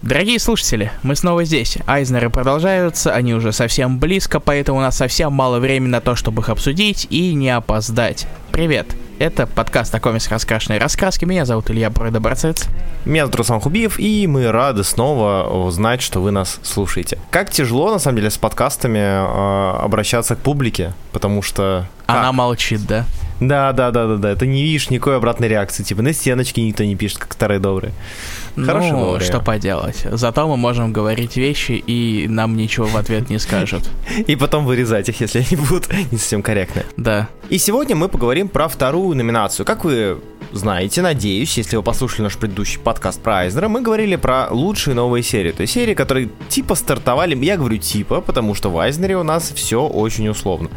Дорогие слушатели, мы снова здесь. Айзнеры продолжаются, они уже совсем близко, поэтому у нас совсем мало времени на то, чтобы их обсудить и не опоздать. Привет! Это подкаст о комиксах раскрашенной раскраски. Меня зовут Илья Бройда-Барцец. Меня зовут Руслан Хубиев, и мы рады снова узнать, что вы нас слушаете. Как тяжело, на самом деле, с подкастами э, обращаться к публике, потому что... Она как? молчит, да? Да, да, да, да, да. Ты не видишь никакой обратной реакции. Типа на стеночке никто не пишет, как старые добрые. Хорошо. Ну, что поделать. Зато мы можем говорить вещи, и нам ничего в ответ не скажут. И потом вырезать их, если они будут не совсем корректны. Да. И сегодня мы поговорим про вторую номинацию. Как вы знаете, надеюсь, если вы послушали наш предыдущий подкаст про Айзнера, мы говорили про лучшие новые серии. То есть серии, которые типа стартовали, я говорю типа, потому что в Айзнере у нас все очень условно.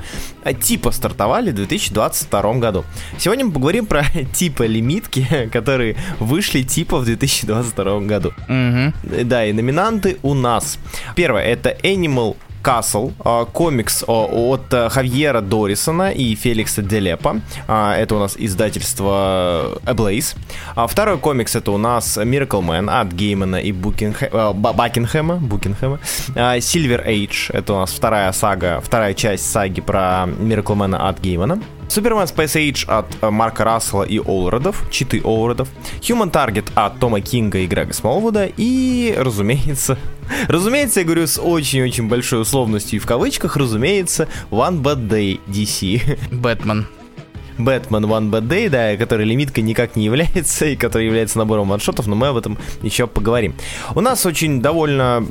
А типа стартовали в 2022 году. Сегодня мы поговорим про типа лимитки, которые вышли типа в 2022 году. Угу. Да, и номинанты у нас. Первое, это Animal Castle, а, комикс а, от э, Хавьера Дорисона и Феликса Делепа. А, это у нас издательство Ablaze. Второй комикс это у нас Miracle Man от Геймана и Букинхэма, Бакинхэма. Букинхэма. Silver Age, это у нас вторая сага, вторая часть саги про Miracle Man от Геймана. Супермен Space Age от э, Марка Рассела и Олродов, читы Олродов, Human Target от Тома Кинга и Грега Смолвуда и, разумеется, разумеется, я говорю с очень-очень большой условностью и в кавычках, разумеется, One Bad Day DC. Бэтмен. Бэтмен One Bad Day, да, который лимиткой никак не является и который является набором ваншотов, но мы об этом еще поговорим. У нас очень довольно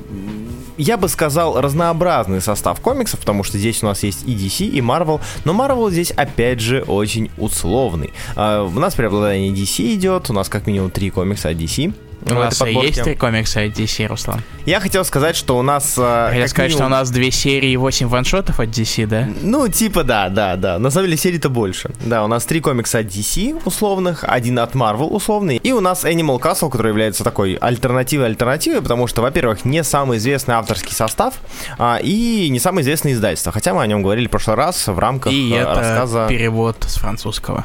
я бы сказал, разнообразный состав комиксов, потому что здесь у нас есть и DC, и Marvel, но Marvel здесь, опять же, очень условный. Uh, у нас преобладание DC идет, у нас как минимум три комикса от DC. У нас есть три комикса от DC, Руслан? Я хотел сказать, что у нас... Э, я сказать, минимум... что у нас две серии и восемь ваншотов от DC, да? Ну, типа, да, да, да. На самом деле серий-то больше. Да, у нас три комикса от DC условных, один от Marvel условный, и у нас Animal Castle, который является такой альтернативой альтернативой, потому что, во-первых, не самый известный авторский состав, а, и не самое известное издательство, хотя мы о нем говорили в прошлый раз в рамках и э, это рассказа... перевод с французского.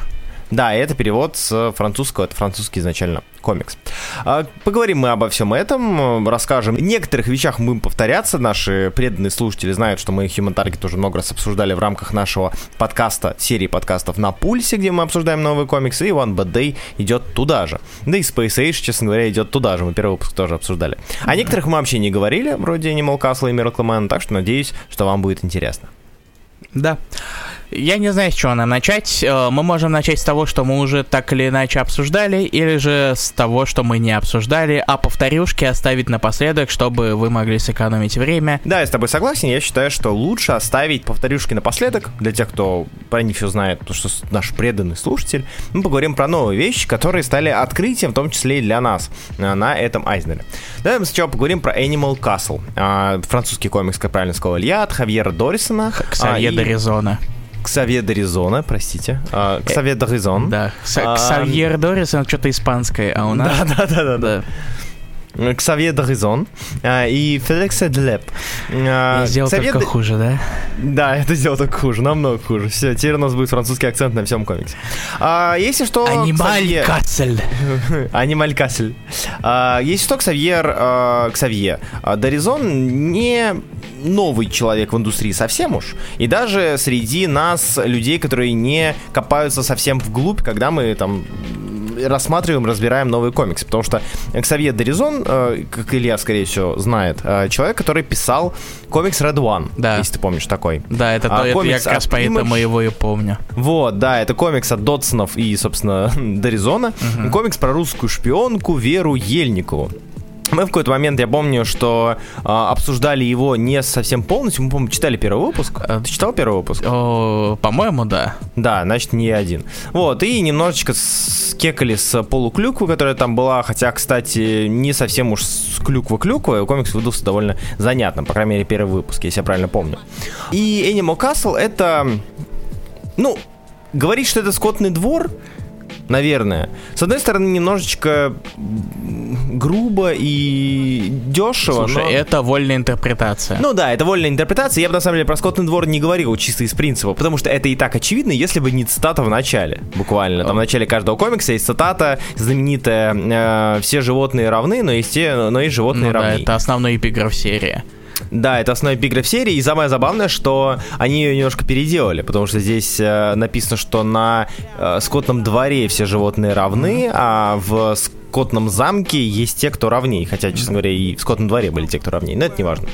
Да, это перевод с французского, это французский изначально комикс. А, поговорим мы обо всем этом, расскажем. В некоторых вещах мы будем повторяться. Наши преданные слушатели знают, что мы Human Target тоже много раз обсуждали в рамках нашего подкаста, серии подкастов на пульсе, где мы обсуждаем новые комиксы, и One Bad Day идет туда же. Да и Space Age, честно говоря, идет туда же. Мы первый выпуск тоже обсуждали. О некоторых мы вообще не говорили, вроде Animal Castle и Miracle Man, так что надеюсь, что вам будет интересно. Да. Я не знаю, с чего нам начать. Э, мы можем начать с того, что мы уже так или иначе обсуждали, или же с того, что мы не обсуждали, а повторюшки оставить напоследок, чтобы вы могли сэкономить время. Да, я с тобой согласен. Я считаю, что лучше оставить повторюшки напоследок, для тех, кто про них все знает, потому что наш преданный слушатель. Мы поговорим про новые вещи, которые стали открытием, в том числе и для нас, э, на этом Айзнере. Давай мы сначала поговорим про Animal Castle. А, французский комикс, как правильно сказал Илья, от Хавьера Дорисона. Ксавье а, Доризона. Ксавье Доризона, простите. А, Ксавье Доризон. Да, Ксавьер Доризон что-то испанское, а у нас... Да, да, да, да. Ксавье Доризон а, и Феликс Эдлеп. А, Я сделал Ксавье только хуже, да? Да, это сделал только хуже, намного хуже. Все, теперь у нас будет французский акцент на всем комиксе. А, если что... Анималь Ксавье... Кассель. Анималь Кассель. А, если что, Ксавьер... А, Ксавье. А, Доризон не новый человек в индустрии совсем уж. И даже среди нас, людей, которые не копаются совсем вглубь, когда мы там рассматриваем, разбираем новые комиксы. Потому что Ксавье Доризон, э, как Илья, скорее всего, знает, э, человек, который писал комикс Red One, да. если ты помнишь такой. Да, это, а, то, это я как раз поэтому Image... его и помню. Вот, да, это комикс от Дотсонов и, собственно, Доризона. Угу. Комикс про русскую шпионку Веру Ельникову. Мы в какой-то момент, я помню, что э, обсуждали его не совсем полностью. Мы, по-моему, читали первый выпуск. Э, Ты читал первый выпуск? О, по-моему, да. Да, значит, не один. Вот, и немножечко скекали с полуклюквы, которая там была. Хотя, кстати, не совсем уж с клюква-клюква. Комикс выдался довольно занятным. По крайней мере, первый выпуск, если я правильно помню. И Animal Castle это... Ну, говорить, что это скотный двор наверное. С одной стороны, немножечко грубо и дешево. Слушай, но... это вольная интерпретация. Ну да, это вольная интерпретация. Я бы на самом деле про Скотный двор не говорил чисто из принципа, потому что это и так очевидно, если бы не цитата в начале, буквально. Там в начале каждого комикса есть цитата знаменитая э, «Все животные равны, но есть, те, но есть животные ну, равны». Да, это основной эпиграф серии. Да, это основной эпиграф серии, и самое забавное, что они ее немножко переделали, потому что здесь э, написано, что на э, скотном дворе все животные равны, а в скотном замке есть те, кто равнее, хотя, честно говоря, и в скотном дворе были те, кто равнее, но это не важно.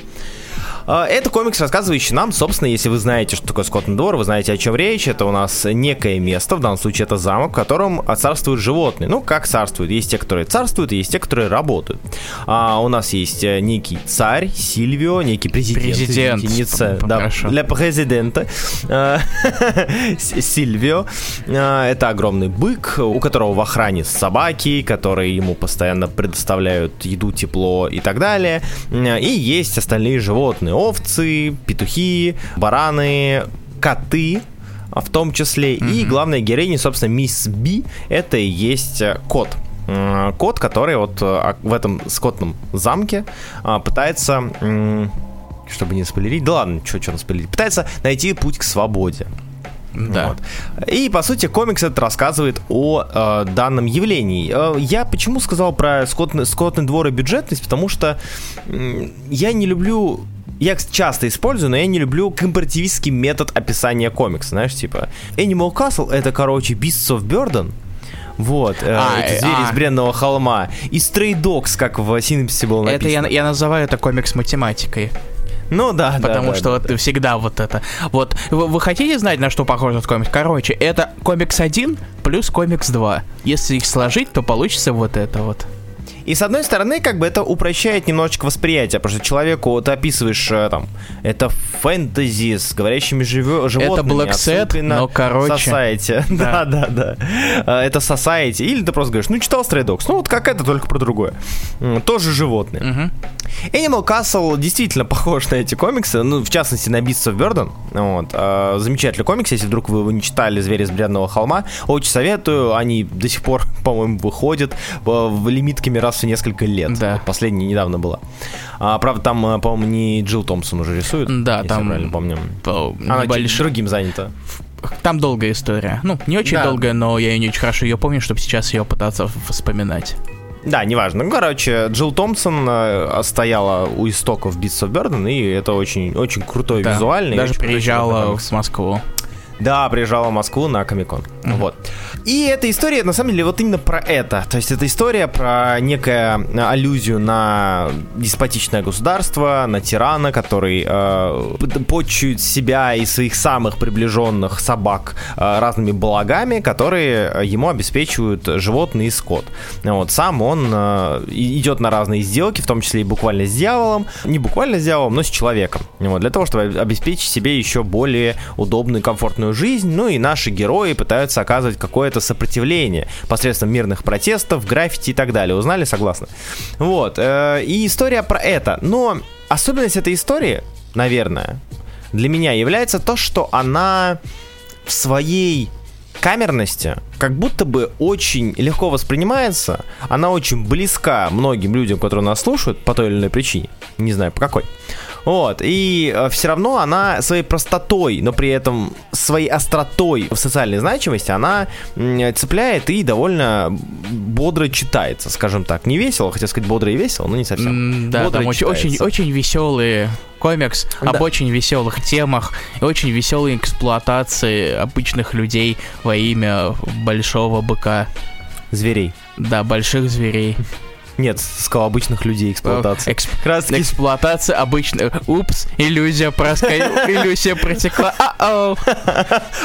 А, это комикс, рассказывающий нам, собственно, если вы знаете, что такое Скоттный двор, вы знаете, о чем речь. Это у нас некое место, в данном случае это замок, в котором царствуют животные. Ну, как царствуют? Есть те, которые царствуют, есть те, которые работают. А у нас есть э, некий царь, Сильвио, некий президент. Президент. Извините, да, для президента. А, Сильвио. А, это огромный бык, у которого в охране собаки, которые ему постоянно предоставляют еду, тепло и так далее. И есть остальные животные животные. Овцы, петухи, бараны, коты, в том числе. Mm-hmm. И главная героиня, собственно, мисс Би, это и есть э, кот кот, который вот э, в этом скотном замке а, пытается, чтобы не спойлерить, да ладно, что, что спойлерить, пытается найти путь к свободе. Да. Вот. И, по сути, комикс это рассказывает о э, данном явлении. Э, я почему сказал про скотный, скотный двор и бюджетность? Потому что э, я не люблю я часто использую, но я не люблю компаративистский метод описания комикса, знаешь, типа Animal Castle это, короче, Beasts of Burden, вот, э, а, эти звери а. из бренного холма. И Stray Dogs, как в синапсе было написано. Это я, я называю это комикс математикой. Ну да, Потому да, что да, вот всегда вот это. Вот, вы, вы хотите знать, на что похож этот комикс? Короче, это комикс 1 плюс комикс 2. Если их сложить, то получится вот это вот. И с одной стороны, как бы это упрощает немножечко восприятие, потому что человеку ты описываешь э, там, это фэнтези с говорящими живо- животными. Это Black Set, но короче. Society. Да, да, да. Э, это Society. Или ты просто говоришь, ну читал Stray Dogs, ну вот как это, только про другое. Тоже животные. Угу. Animal Castle действительно похож на эти комиксы, ну, в частности, на Beasts of Burden. Вот. Э, замечательный комикс, если вдруг вы его не читали «Звери с брядного холма», очень советую, они до сих пор, по-моему, выходят в лимитками раз в несколько лет. Да. Вот последняя недавно была. А, правда, там, э, по-моему, не Джилл Томпсон уже рисует. Да, там... правильно помню. По... Она больш... другим занята. Там долгая история. Ну, не очень да. долгая, но я не очень хорошо ее помню, чтобы сейчас ее пытаться вспоминать. Да, неважно. Короче, Джилл Томпсон э, стояла у истоков Beats of Burden, и это очень, очень крутой да, визуальный. Даже приезжала в Москву. Да, приезжала в Москву на Комикон. Mm-hmm. Вот. И эта история, на самом деле, вот именно про это. То есть это история про некая аллюзию на деспотичное государство, на тирана, который э, почует себя и своих самых приближенных собак э, разными благами, которые ему обеспечивают животные и скот. Вот. Сам он э, идет на разные сделки, в том числе и буквально с дьяволом. Не буквально с дьяволом, но с человеком. Вот. Для того, чтобы обеспечить себе еще более удобную и комфортную жизнь. Ну и наши герои пытаются оказывать какое-то сопротивление посредством мирных протестов, граффити и так далее. Узнали? Согласны? Вот. Э, и история про это. Но особенность этой истории, наверное, для меня является то, что она в своей камерности как будто бы очень легко воспринимается. Она очень близка многим людям, которые нас слушают по той или иной причине. Не знаю по какой. Вот, и э, все равно она своей простотой, но при этом своей остротой в социальной значимости, она цепляет и довольно бодро читается, скажем так. Не весело, хотел сказать бодро и весело, но не совсем. Да, бодро там очень, очень, очень веселые комикс да. об очень веселых темах и очень веселой эксплуатации обычных людей во имя большого быка. Зверей. Да, больших зверей. Нет, сказал обычных людей эксплуатация. Эксп... Краски. Эксплуатация обычных. Упс, иллюзия проска... иллюзия протекла. А-оу.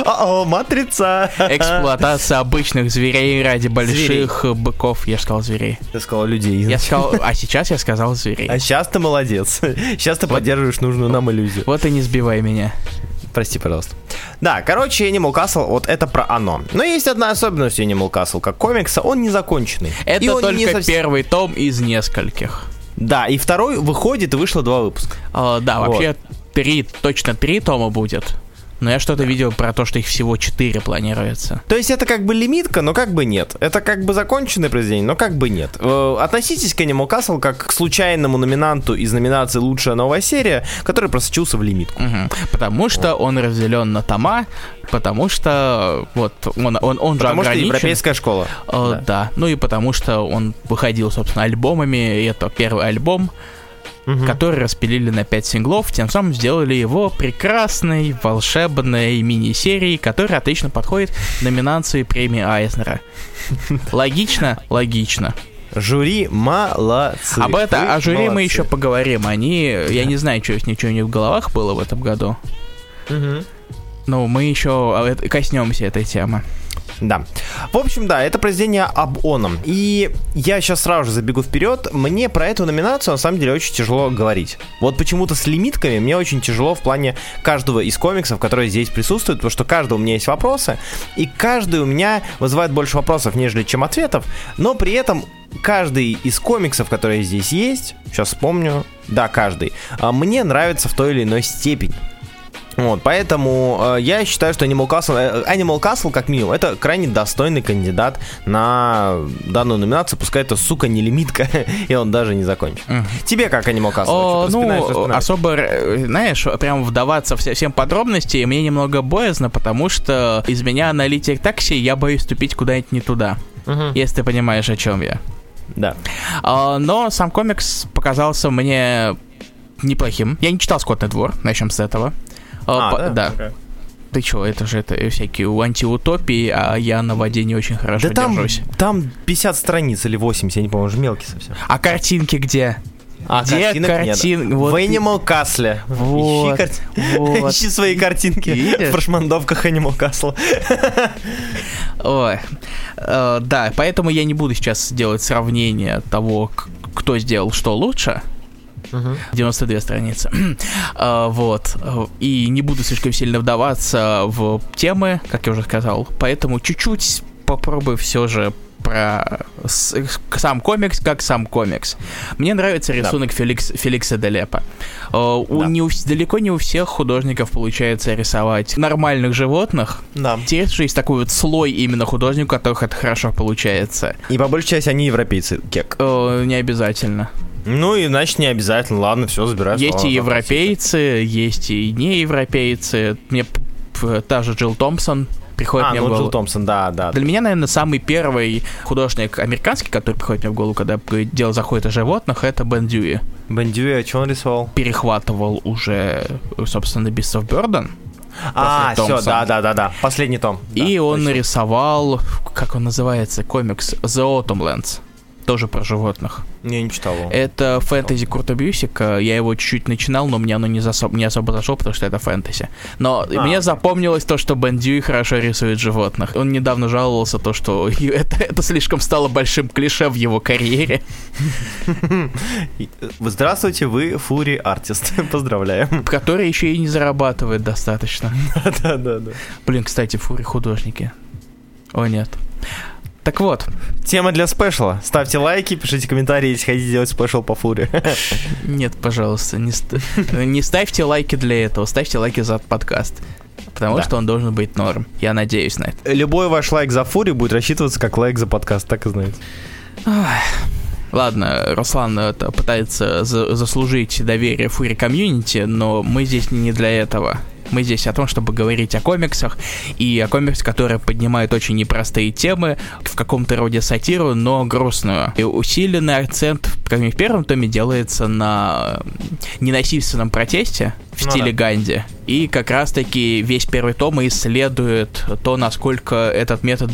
А-оу, матрица. Эксплуатация обычных зверей ради больших зверей. быков. Я сказал зверей. Ты сказал людей. Я сказал, а сейчас я сказал зверей. А сейчас ты молодец. Сейчас ты вот. поддерживаешь нужную нам иллюзию. Вот и не сбивай меня. Прости, пожалуйста. Да, короче, Animal Castle, вот это про оно. Но есть одна особенность Animal Castle, как комикса, он не законченный. Это и только не совсем... первый том из нескольких. Да, и второй выходит, и вышло два выпуска. А, да, вот. вообще три, точно три тома будет. Но я что-то видел про то, что их всего 4 планируется. То есть это как бы лимитка, но как бы нет. Это как бы законченное произведение, но как бы нет. Э, относитесь к Animal Castle как к случайному номинанту из номинации «Лучшая новая серия», который просочился в лимитку. Угу. Потому что он разделен на тома, потому что вот он, он, он Потому же что ограничен. европейская школа. Э, Да. да. Ну и потому что он выходил, собственно, альбомами, и это первый альбом, Мгм. который распилили на 5 синглов, тем самым сделали его прекрасной, волшебной мини-серией, которая отлично подходит к номинации премии Айзнера. Логично? Логично. Жюри молодцы. Об этом, о жюри мы молодцы. еще поговорим. Они, я не знаю, что с них, что у них в головах было в этом году. Мгм. Но мы еще э, коснемся этой темы. Да. В общем, да, это произведение об оном. И я сейчас сразу же забегу вперед. Мне про эту номинацию на самом деле очень тяжело говорить. Вот почему-то с лимитками мне очень тяжело в плане каждого из комиксов, которые здесь присутствуют, потому что каждый у меня есть вопросы, и каждый у меня вызывает больше вопросов, нежели чем ответов, но при этом каждый из комиксов, которые здесь есть, сейчас вспомню, да, каждый, а, мне нравится в той или иной степени. Вот, поэтому э, я считаю, что Animal Castle, э, Animal Castle, как минимум, это крайне достойный кандидат на данную номинацию, пускай это, сука, не лимитка, и он даже не закончен. Мгм. Тебе как Animal Castle? О, распинаешь, ну, распинаешь? особо, э, знаешь, прям вдаваться в все- всем подробности мне немного боязно, потому что из меня аналитик такси, я боюсь ступить куда-нибудь не туда, Мгм. если ты понимаешь, о чем я. Да. А, но сам комикс показался мне неплохим. Я не читал «Скотный двор», начнем с этого. А, по- да. Окей. Ты чё, это же это всякие антиутопии, а я на воде не очень хорошо Да там, держусь. там 50 страниц или 80, я не помню, уже мелкий совсем. А картинки где? А, Где картинок нет. картин- вот в Animal Castle. Вот, Ищи, карт- вот. Ищи свои картинки Видишь? в прошмандовках Animal Castle. Ой. Э, да, поэтому я не буду сейчас делать сравнение того, кто сделал что лучше. 92 страницы. Э, вот. И не буду слишком сильно вдаваться в темы, как я уже сказал. Поэтому чуть-чуть попробую все же про сам комикс, как сам комикс. Мне нравится рисунок Феликс, Феликса Делепа. Э, у, Да. не у далеко не у всех художников получается рисовать нормальных животных, Да. Интересно, что есть такой вот слой именно художников, у которых это хорошо получается. И по большей части они европейцы, кек. Э, не обязательно. Ну, и значит, не обязательно. Ладно, все, забираю. есть слова и европейцы, есть и не европейцы. Мне та же Джилл Томпсон приходит А, мне в ну голову. Джилл Томпсон, да, да. Для меня, наверное, самый первый художник американский, который приходит мне в голову, когда дело заходит о животных, это Бен Дьюи. Бендюи, а что он рисовал? Перехватывал уже, собственно, Beasts of Burden. А, все, да, да, да, да. Последний том. и Да, он точно. нарисовал, как он называется, комикс The Autumnlands. Тоже про животных. Я не читал его. Это фэнтези Курта Бьюсика. Я его чуть-чуть начинал, но мне оно не, засо- не особо зашло, потому что это фэнтези. Но А, мне запомнилось то, что Бен Дьюи хорошо рисует животных. Он недавно жаловался то, что это, это слишком стало большим клише в его карьере. Здравствуйте, вы Фури Артист. Поздравляем. Который еще и не зарабатывает достаточно. Да, да, да. Блин, кстати, Фури художники. О, нет. Так вот, Тема для спешла. Ставьте лайки, пишите комментарии, если хотите делать спешл по Фури. нет, пожалуйста, не, ст- не ставьте лайки для этого, ставьте лайки за подкаст. Потому Да. что он должен быть норм. Я надеюсь на это. Любой ваш лайк за Фури будет рассчитываться как лайк за подкаст, так и знаете. Ладно, Руслан это пытается за- заслужить доверие Фури комьюнити, но мы здесь не для этого. Мы здесь о том, чтобы говорить о комиксах, и о комиксах, которые поднимают очень непростые темы, в каком-то роде сатиру, но грустную. И усиленный акцент, как и в первом томе, делается на ненасильственном протесте в Ну стиле да. Ганди. И как раз-таки весь первый том исследует то, насколько этот метод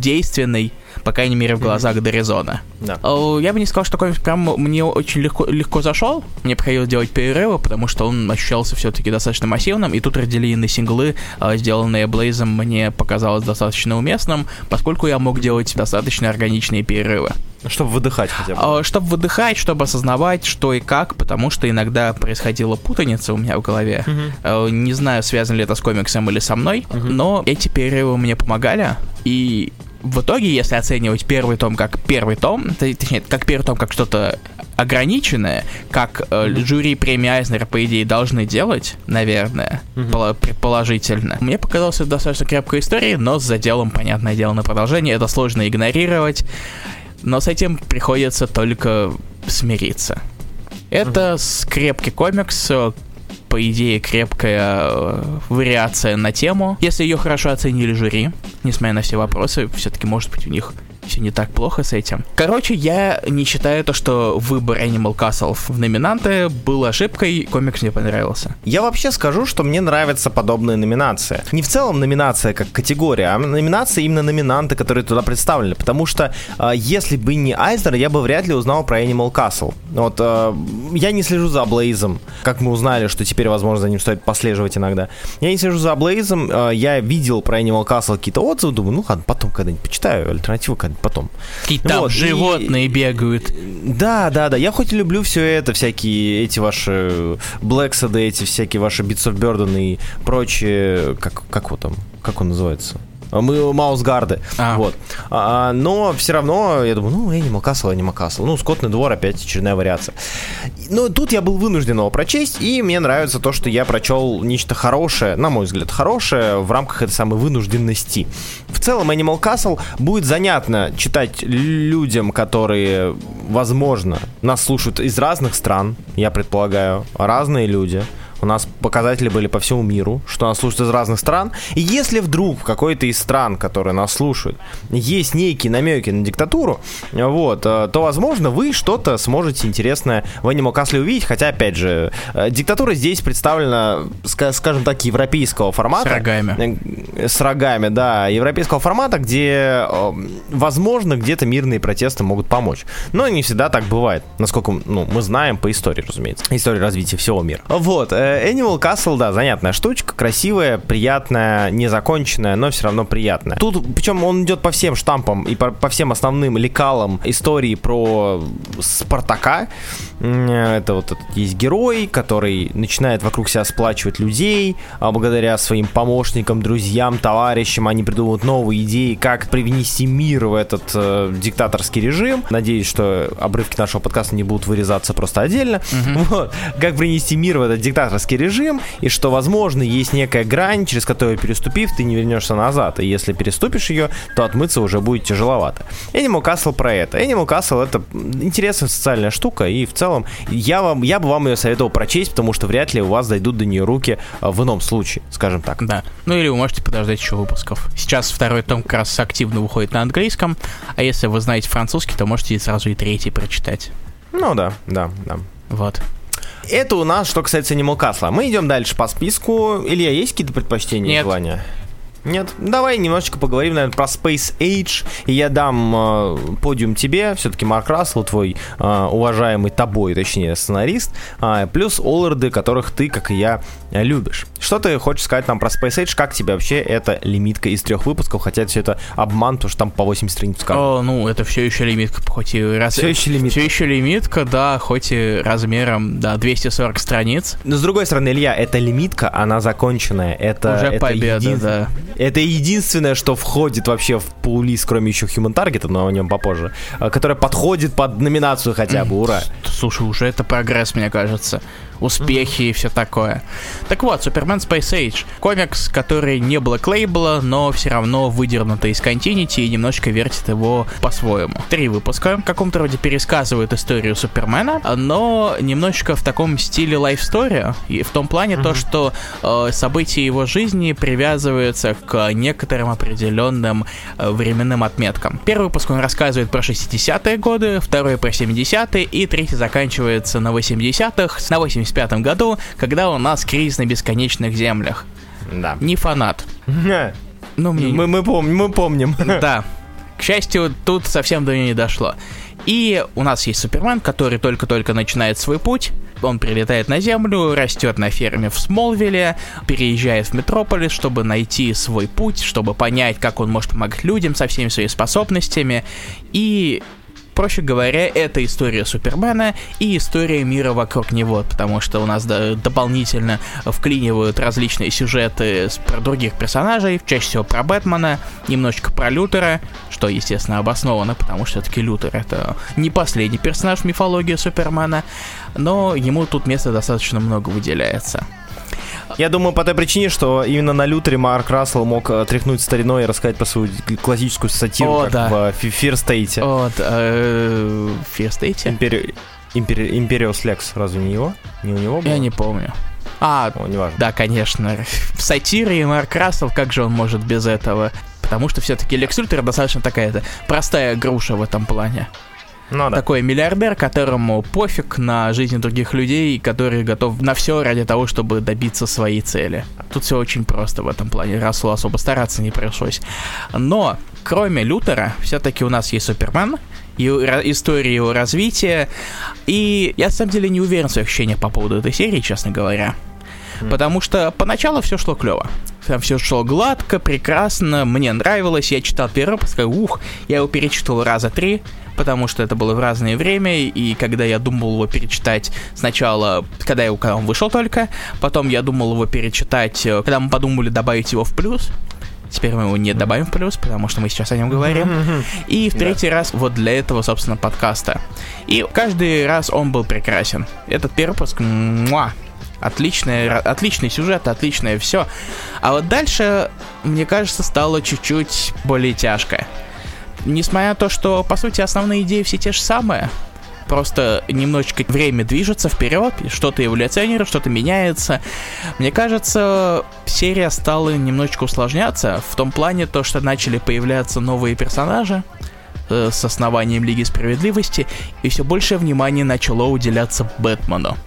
действенный, по крайней мере, в глазах Доризона. Да. Э, Я бы не сказал, что комикс прям мне очень легко, легко зашел. Мне приходилось делать перерывы, потому что он ощущался все-таки достаточно массивным. И тут разделение на синглы, э, сделанные Блейзом, мне показалось достаточно уместным, поскольку я мог делать достаточно органичные перерывы. Чтобы выдыхать хотя бы. чтобы выдыхать, чтобы осознавать, что и как, потому что иногда происходила путаница у меня в голове. Э, Не знаю, связано ли это с комиксом или со мной, Мгм. но эти перерывы мне помогали. И в итоге, если оценивать первый том как первый том, то- точнее, как первый том как что-то ограниченное, как э, жюри премии Айзнера, по идее, должны делать, наверное, mm-hmm. предположительно. Мне показалось это достаточно крепкой историей, но с заделом, понятное дело, на продолжение. Это сложно игнорировать, но с этим приходится только смириться. Это mm-hmm. крепкий комикс, э, по идее, крепкая э, вариация на тему. Если ее хорошо оценили жюри, несмотря на все вопросы, все-таки, может быть, у них все не так плохо с этим. Короче, я не считаю то, что выбор Animal Castle в номинанты был ошибкой, комикс мне понравился. Я вообще скажу, что мне нравятся подобные номинации. Не в целом номинация как категория, а номинация именно номинанты, которые туда представлены. Потому что э, если бы не Айзнер, я бы вряд ли узнал про Animal Castle. Вот э, я не слежу за Блейзом, как мы узнали, что теперь, возможно, за ним стоит послеживать иногда. Я не слежу за Блейзом, э, я видел про Animal Castle какие-то отзывы, думаю, ну ладно, потом когда-нибудь почитаю, альтернативу когда потом. Какие там вот, животные и... бегают. Да, да, да. Я хоть и люблю все это, всякие эти ваши Блэксады, эти всякие ваши of Burden и прочие, как, как вот там, как он называется? Мы маусгарды. А. Вот. А, но все равно, я думаю, ну, Animal Castle, Animal Castle. Ну, Скотный двор опять очередная вариация. Но тут я был вынужден его прочесть, и мне нравится то, что я прочел нечто хорошее, на мой взгляд, хорошее в рамках этой самой вынужденности. В целом, Animal Castle будет занятно читать людям, которые, возможно, нас слушают из разных стран, я предполагаю, разные люди. У нас показатели были по всему миру, что нас слушают из разных стран. И если вдруг в какой-то из стран, которые нас слушают, есть некие намеки на диктатуру, вот, э, то, возможно, вы что-то сможете интересное в Animal Castle увидеть. Хотя, опять же, э, диктатура здесь представлена, скажем так, европейского формата. С рогами. Э, с рогами, да. Европейского формата, где, возможно, где-то мирные протесты могут помочь. Но не всегда так бывает, насколько ну, мы знаем по истории, разумеется. Истории развития всего мира. Вот. Animal Castle, да, занятная штучка, красивая, приятная, незаконченная, но все равно приятная. Тут, причем он идет по всем штампам и по, по всем основным лекалам истории про Спартака. Это вот этот есть герой, который начинает вокруг себя сплачивать людей, а благодаря своим помощникам, друзьям, товарищам они придумывают новые идеи, как привнести мир в этот э, диктаторский режим. Надеюсь, что обрывки нашего подкаста не будут вырезаться просто отдельно. Mm-hmm. Вот. Как принести мир в этот диктаторский диктаторский режим, и что, возможно, есть некая грань, через которую переступив, ты не вернешься назад, и если переступишь ее, то отмыться уже будет тяжеловато. Animal Castle про это. Animal Castle это интересная социальная штука, и в целом я, вам, я бы вам ее советовал прочесть, потому что вряд ли у вас дойдут до нее руки а, в ином случае, скажем так. Да. Ну или вы можете подождать еще выпусков. Сейчас второй том как раз активно выходит на английском, а если вы знаете французский, то можете сразу и третий прочитать. Ну да, да, да. Вот. Это у нас, что касается Animal Castle. Мы идем дальше по списку. Илья, есть какие-то предпочтения и желания? Нет? Давай немножечко поговорим, наверное, про Space Age. И я дам э, подиум тебе. Все-таки Марк Рассел, твой э, уважаемый тобой, точнее, сценарист. Э, плюс Олларды, которых ты, как и я, любишь. Что ты хочешь сказать нам про Space Age? Как тебе вообще эта лимитка из трех выпусков? Хотя все это обман, потому что там по 8 страниц О, ну, это все еще лимитка, хоть и раз... Все еще лимитка. Все еще лимитка, да, хоть и размером, да, 240 страниц. Но с другой стороны, Илья, эта лимитка, она законченная. Это, Уже это победа, един... да. Это единственное, что входит вообще в пулист, кроме еще Human Target, но о нем попозже, а, которая подходит под номинацию хотя бы, ура. Слушай, уже это прогресс, мне кажется успехи и все такое. Так вот, Супермен Space Age. Комикс, который не Black Label, но все равно выдернутый из Continuity и немножко вертит его по-своему. Три выпуска в каком-то роде пересказывают историю Супермена, но немножечко в таком стиле life story, и в том плане mm-hmm. то, что э, события его жизни привязываются к некоторым определенным э, временным отметкам. Первый выпуск он рассказывает про 60-е годы, второй про 70-е, и третий заканчивается на 80-х. На 80 1985 году, когда у нас кризис на бесконечных землях. Да. Не фанат. Ну, мне... мы, мы, помним, мы помним. Да. К счастью, тут совсем до нее не дошло. И у нас есть Супермен, который только-только начинает свой путь. Он прилетает на Землю, растет на ферме в Смолвилле, переезжает в Метрополис, чтобы найти свой путь, чтобы понять, как он может помогать людям со всеми своими способностями. И проще говоря, это история Супермена и история мира вокруг него, потому что у нас да, дополнительно вклинивают различные сюжеты про других персонажей, чаще всего про Бэтмена, немножечко про Лютера, что, естественно, обосновано, потому что все-таки Лютер это не последний персонаж в мифологии Супермена, но ему тут места достаточно много выделяется. Я думаю, по той причине, что именно на Лютере Марк Рассел мог э, тряхнуть стариной и рассказать про свою классическую сатиру, О, как да. в. Вот, э, Fear State? Импери... Импери... Империус Лекс, разве не его? Не у него был? Я не помню. А, О, неважно. да, конечно. В сатире Марк Рассел, как же он может без этого? Потому что все-таки Лекс Лютер достаточно такая простая груша в этом плане. Ну да. Такой миллиардер, которому пофиг на жизнь других людей, который готов на все ради того, чтобы добиться своей цели. Тут все очень просто в этом плане. Расселу особо стараться не пришлось. Но, кроме Лютера, все-таки у нас есть Супермен, и история его развития. И я, на самом деле, не уверен в своих ощущениях по поводу этой серии, честно говоря. Потому что поначалу все шло клево. Там все шло гладко, прекрасно, мне нравилось. Я читал первый выпуск, ух, я его перечитывал раза три, потому что это было в разное время, и когда я думал его перечитать сначала, когда, я, когда он вышел только, потом я думал его перечитать, э, когда мы подумали добавить его в плюс, Теперь мы его не добавим в плюс, потому что мы сейчас о нем говорим. И в третий раз вот для этого, собственно, подкаста. И каждый раз он был прекрасен. Этот первый выпуск, муа, Отличный, отличный сюжет, отличное все. А вот дальше, мне кажется, стало чуть-чуть более тяжко. Несмотря на то, что, по сути, основные идеи все те же самые, просто немножечко время движется вперед, что-то эволюционирует, что-то меняется. Мне кажется, серия стала немножечко усложняться в том плане, то, что начали появляться новые персонажи э, с основанием Лиги Справедливости, и все большее внимание начало уделяться Бэтмену.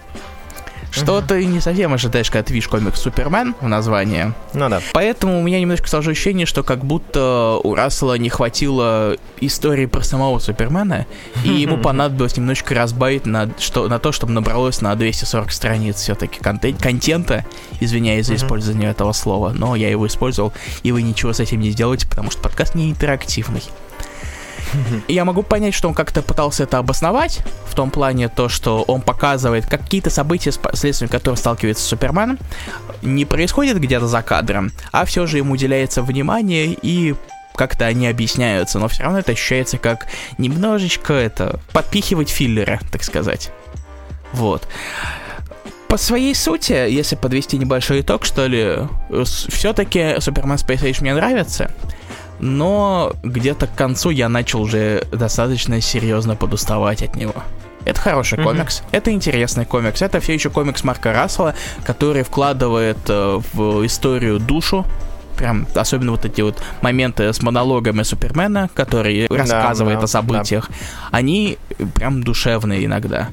Что ты не совсем ожидаешь, когда ты видишь комикс Супермен в названии. Ну да. Поэтому у меня немножко сложилось ощущение, что как будто у Рассела не хватило истории про самого Супермена, и ему понадобилось немножко разбавить на, что, на то, чтобы набралось на 240 страниц все-таки контент, контента. Извиняюсь за использование этого слова, но я его использовал, и вы ничего с этим не сделаете, потому что подкаст не интерактивный. И я могу понять, что он как-то пытался это обосновать, в том плане то, что он показывает какие-то события, с последствиями которых сталкивается Супермен, не происходят где-то за кадром, а все же ему уделяется внимание и как-то они объясняются, но все равно это ощущается как немножечко это подпихивать филлеры, так сказать. Вот. По своей сути, если подвести небольшой итог, что ли, все-таки Супермен Space Age мне нравится, но где-то к концу я начал уже достаточно серьезно подуставать от него. Это хороший Мгм. комикс, это интересный комикс, это все еще комикс Марка Рассела, который вкладывает э, в историю душу, прям особенно вот эти вот моменты с монологами Супермена, который рассказывает да, о событиях, они прям душевные иногда.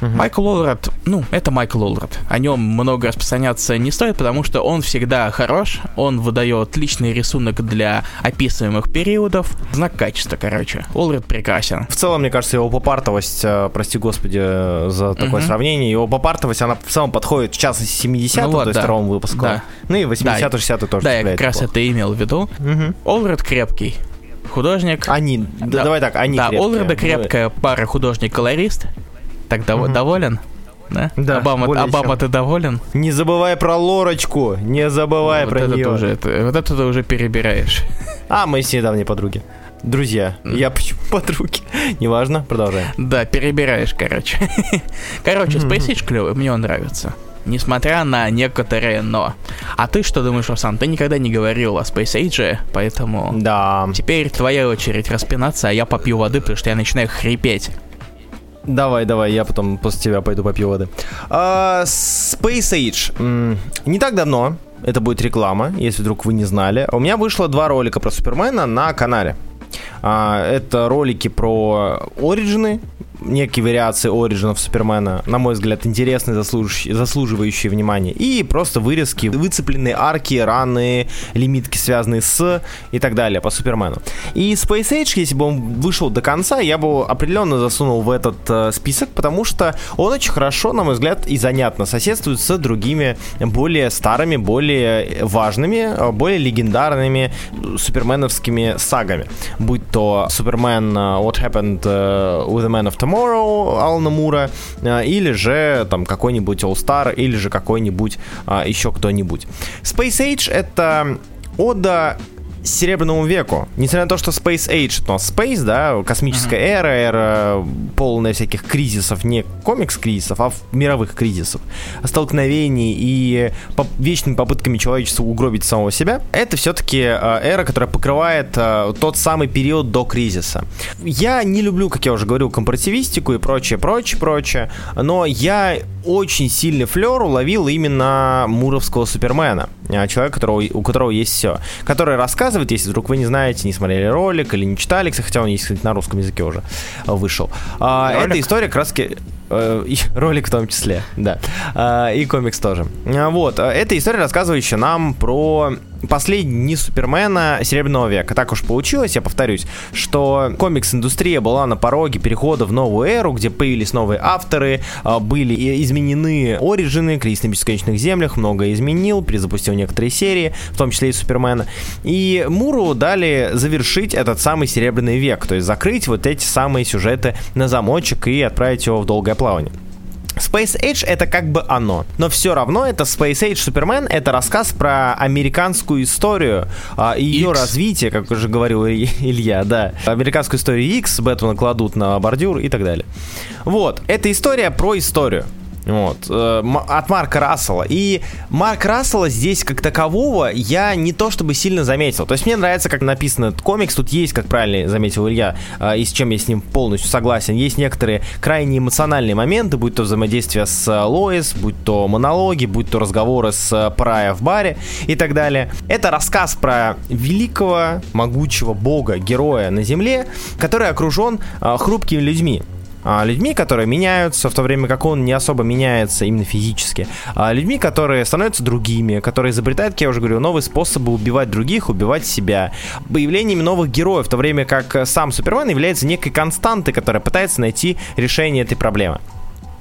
Майкл Олред, ну, это Майкл Олред. О нем много распространяться не стоит, потому что он всегда хорош, он выдает отличный рисунок для описываемых периодов. Знак качества, короче. Олред прекрасен. В целом, мне кажется, его попартовость, э, прости господи э, за такое Мгм. сравнение, его попартовость, она в целом подходит в частности 70 Ну вот, то есть да. второму выпуску. Да. Ну и 80 60 тоже да, я как раз неплохо. это имел в виду. Мгм. Олред крепкий. Художник. Они, да, Да. давай так, они да, крепкие. Олреда крепкая пара художник-колорист. Так дов- Мгм. доволен? Да? Да, Обама, более Обама чем. ты доволен? Не забывай про Лорочку, не забывай вот про это нее. ты уже, это- вот это ты уже перебираешь. А, мы с недавние подруги. Друзья. Я почему подруги? Неважно, продолжаем. Да, перебираешь, короче. Короче, Space Age клевый, мне он нравится. Несмотря на некоторые но. А ты что думаешь, Руслан? Ты никогда не говорил о Space Age, поэтому... Да. Теперь твоя очередь распинаться, а я попью воды, потому что я начинаю хрипеть. Давай, давай, я потом после тебя пойду попью воды. А, Space Age. Не так давно, это будет реклама, если вдруг вы не знали. У меня вышло два ролика про Супермена на канале. А, Это ролики про Оригины, некие вариации оригинов Супермена, на мой взгляд, интересные, заслуживающие, заслуживающие внимания, и просто вырезки, выцепленные арки, раны, лимитки, связанные с и так далее по Супермену. И Space Age, если бы он вышел до конца, я бы определенно засунул в этот э, список, потому что он очень хорошо, на мой взгляд, и занятно соседствует с другими более старыми, более важными, более легендарными суперменовскими сагами. Будь то Супермен uh, What Happened with the Man of Tomorrow Алана Мура, uh, или же там какой-нибудь All Star, или же какой-нибудь uh, еще кто-нибудь. Space Age это ода Серебряному веку. Несмотря на то, что Space Age, но Space, да, космическая uh-huh. эра, эра полная всяких кризисов, не комикс-кризисов, а мировых кризисов, столкновений и по- вечными попытками человечества угробить самого себя, это все-таки э, эра, которая покрывает э, тот самый период до кризиса. Я не люблю, как я уже говорил, компаративистику и прочее, прочее, прочее, но я очень сильный флер уловил именно Муровского Супермена, э, человека, которого, у которого есть все, который рассказывает если вдруг вы не знаете, не смотрели ролик или не читали, хотя он есть, кстати, на русском языке уже вышел. А, эта история Э, и ролик в том числе, да. А, и комикс тоже. А, вот, э, эта история, рассказывающая нам про последние дни Супермена Серебряного века. Так уж получилось, я повторюсь, что комикс-индустрия была на пороге перехода в новую эру, где появились новые авторы, были изменены оригины, Кризис на бесконечных землях, многое изменил, перезапустил некоторые серии, в том числе и Супермена. И Муру дали завершить этот самый Серебряный век, то есть закрыть вот эти самые сюжеты на замочек и отправить его в долгое плавание. Space Age это как бы оно, но все равно это Space Age Superman, это рассказ про американскую историю а, и ее развитие, как уже говорил Илья, да, американскую историю X, Бэтмена кладут на бордюр и так далее. Вот, это история про историю. Вот, э, от Марка Рассела. И Марк Рассела здесь как такового я не то чтобы сильно заметил. То есть мне нравится, как написан этот комикс. Тут есть, как правильно заметил Илья, э, и с чем я с ним полностью согласен, есть некоторые крайне эмоциональные моменты, будь то взаимодействие с э, Лоис, будь то монологи, будь то разговоры с Прая в баре и так далее. Это рассказ про великого, могучего бога, героя на земле, который окружен хрупкими людьми людьми, которые меняются, в то время как он не особо меняется именно физически, а людьми, которые становятся другими, которые изобретают, как я уже говорю, новые способы убивать других, убивать себя, появлениями новых героев, в то время как сам Супермен является некой константой, которая пытается найти решение этой проблемы.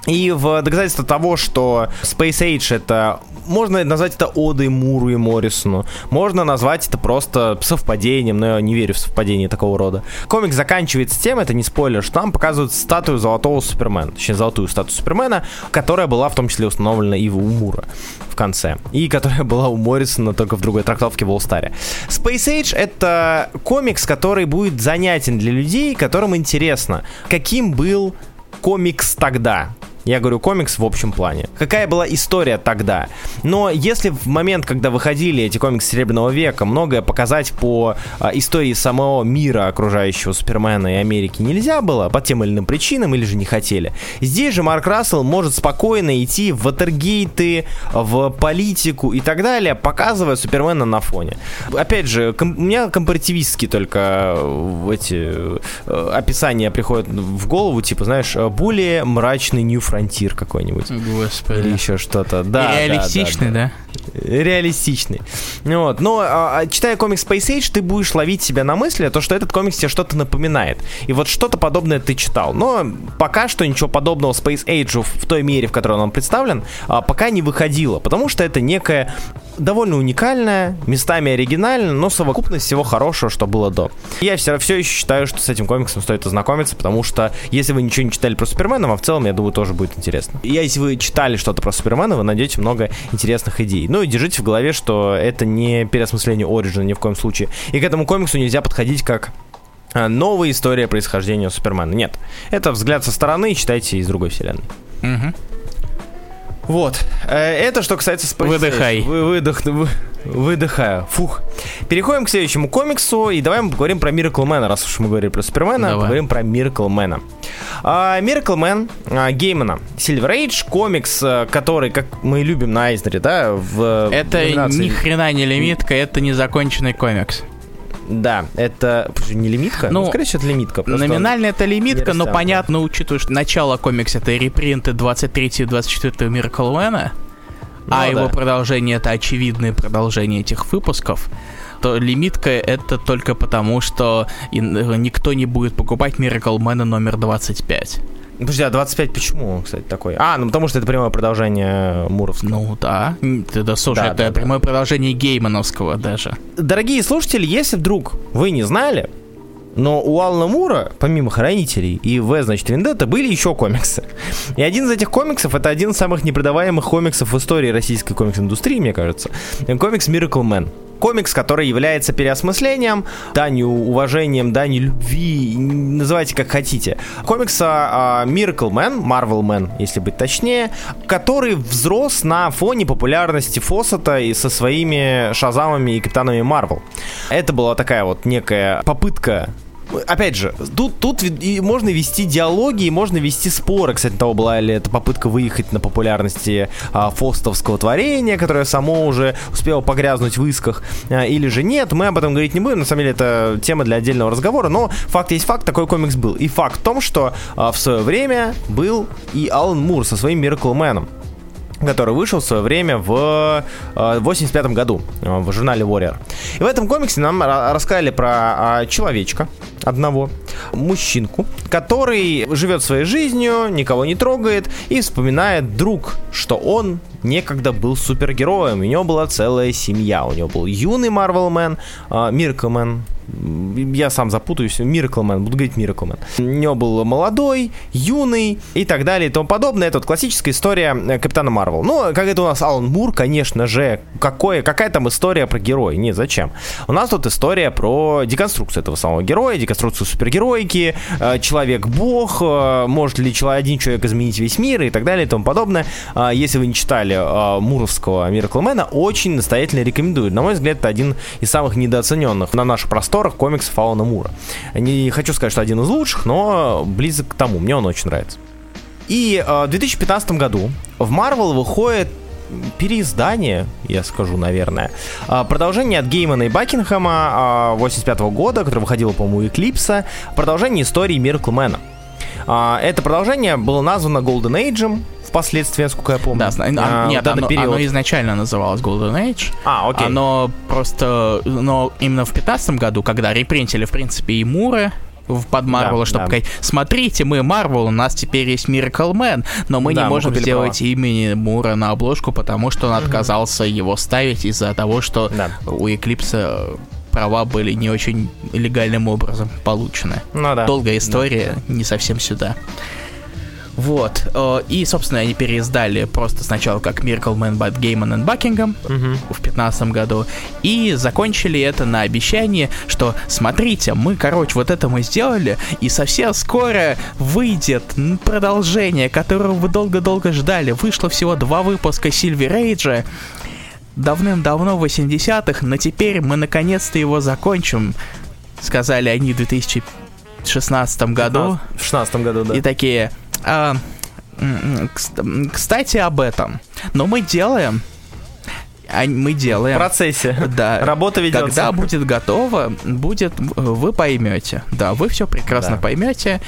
И в доказательство того, что Space Age это можно назвать это одой Муру и Моррисону. Можно назвать это просто совпадением, но я не верю в совпадение такого рода. Комик заканчивается тем, это не спойлер, что нам показывают статую золотого Супермена, точнее золотую статую Супермена, которая была в том числе установлена и у Мура в конце, и которая была у Моррисона только в другой трактовке в All Star. Space Age это комикс, который будет занятен для людей, которым интересно, каким был комикс тогда, я говорю комикс в общем плане. Какая была история тогда? Но если в момент, когда выходили эти комиксы Серебряного века, многое показать по а, истории самого мира окружающего Супермена и Америки нельзя было, по тем или иным причинам, или же не хотели. Здесь же Марк Рассел может спокойно идти в ватергейты, в политику и так далее, показывая Супермена на фоне. Опять же, у меня компаративистские только э, эти э, описания приходят в голову, типа, знаешь, более мрачный New фронтир какой-нибудь. Господи. Или еще что-то. Да, реалистичный, да? да, да. Реалистичный. Вот. Но а, а, читая комикс Space Age, ты будешь ловить себя на мысли, то, что этот комикс тебе что-то напоминает. И вот что-то подобное ты читал. Но пока что ничего подобного Space Age в той мере, в которой он представлен, а, пока не выходило. Потому что это некая довольно уникальная, местами оригинальная, но совокупность всего хорошего, что было до. Я все, все еще считаю, что с этим комиксом стоит ознакомиться, потому что если вы ничего не читали про Супермена, вам в целом, я думаю, тоже будет интересно. И если вы читали что-то про Супермена, вы найдете много интересных идей. Ну и держите в голове, что это не переосмысление Ориджина ни в коем случае. И к этому комиксу нельзя подходить как а, новая история происхождения Супермена. Нет. Это взгляд со стороны, читайте из другой вселенной. Угу. Вот. Э, это что касается Space Выдыхай. Вы, выдох, вы, выдыхаю. Фух. Переходим к следующему комиксу, и давай мы поговорим про Miracle Man, раз уж мы говорили про Супермена, давай. поговорим про Miracle Man. А, Miracle Man а, Геймана. Silver Age, комикс, а, который, как мы любим на Айзнере, да, в Это номинации... ни хрена не лимитка, это незаконченный комикс. Да, это не лимитка? Ну, Ну, скорее всего, это лимитка. Номинально это лимитка, но понятно, учитывая, что начало комикса это репринты 23 и 24 Miracle Man, а Ну его да. продолжение это очевидное продолжение этих выпусков, то лимитка это только потому, что никто не будет покупать Miracle Man номер 25. Он- Подожди, а 25 почему, кстати, такой? А, ну потому что это прямое продолжение Муровского. Ну да, да слушай, Да, это да, да. прямое продолжение Геймановского даже. Дорогие слушатели, если вдруг вы не знали, но у Алана Мура, помимо «Хранителей» и «В, значит, Вендетта», были еще комиксы. И один из этих комиксов — это один из самых непредаваемых комиксов в истории российской комикс-индустрии, мне кажется. Комикс «Miracle Man». Комикс, который является переосмыслением, данью уважением, данью любви, называйте как хотите. Комикса а, Miracle Man, Marvel Man, если быть точнее, который взрос на фоне популярности Фоссета и со своими Шазамами и Капитанами Марвел. Это была такая вот некая попытка Опять же, тут, тут и можно вести диалоги, и можно вести споры. Кстати, того была ли это попытка выехать на популярности а, фостовского творения, которое само уже успело погрязнуть в исках, а, или же нет. Мы об этом говорить не будем. На самом деле, это тема для отдельного разговора. Но факт есть факт, такой комикс был. И факт в том, что а, в свое время был и Алан Мур со своим Miracle который вышел в свое время в э, 85 году э, в журнале Warrior. И в этом комиксе нам ра- рассказали про а, человечка одного, мужчинку, который живет своей жизнью, никого не трогает и вспоминает вдруг, что он некогда был супергероем, у него была целая семья, у него был юный Марвелмен, Мирклмен, я сам запутаюсь, Мирклмен, буду говорить Мирклмен. У него был молодой, юный и так далее и тому подобное. Это вот классическая история э, Капитана Марвел. Ну, как это у нас Алан Мур, конечно же, какое, какая там история про героя? Нет, зачем? У нас тут история про деконструкцию этого самого героя, деконструкцию супергероики, э, человек-бог, э, может ли человек, один человек изменить весь мир и так далее и тому подобное. А, Если вы не читали э, Муровского Мираклмена, очень настоятельно рекомендую. На мой взгляд, это один из самых недооцененных на наших просторах комиксов Алана Мура. Не хочу сказать, что один из лучших, но близок к тому. Мне он очень нравится. И э, в 2015 году в Marvel выходит переиздание, я скажу, наверное. А, Продолжение от Геймана и Бакингема 85 года, которое выходило, по-моему, у Эклипса. Продолжение истории Мирклмена. А, Это продолжение было названо Golden Age впоследствии, насколько я помню. Да, А, а, нет, оно, период. оно изначально называлось Golden Age. А, окей. Оно просто, но именно в 15 году, когда репринтили, в принципе, и Мура в под Марвел, Да, чтобы да. сказать, смотрите, мы Марвел, у нас теперь есть Miracle Man, но мы Да, не можем сделать имени Мура на обложку, потому что он отказался его ставить из-за того, что Да. у Эклипса права были не очень легальным образом получены. Ну да. Долгая история, не совсем сюда. Вот. э, И, собственно, они переиздали просто сначала как Miracle Man by Gaiman and Buckingham Мгм. в 15 году. И закончили это на обещании, что смотрите, мы, короче, вот это мы сделали, и совсем скоро выйдет продолжение, которого вы долго-долго ждали. Вышло всего два выпуска Silver Age давным-давно в 80-х, но теперь мы наконец-то его закончим, сказали они в 2016 году. В 16 году, да. И такие, «А, кстати, об этом. Но мы делаем, а мы В делаем. процессе. Да. Работа ведется. Когда будет готово, будет, вы поймете. Да, вы все прекрасно Да. поймете.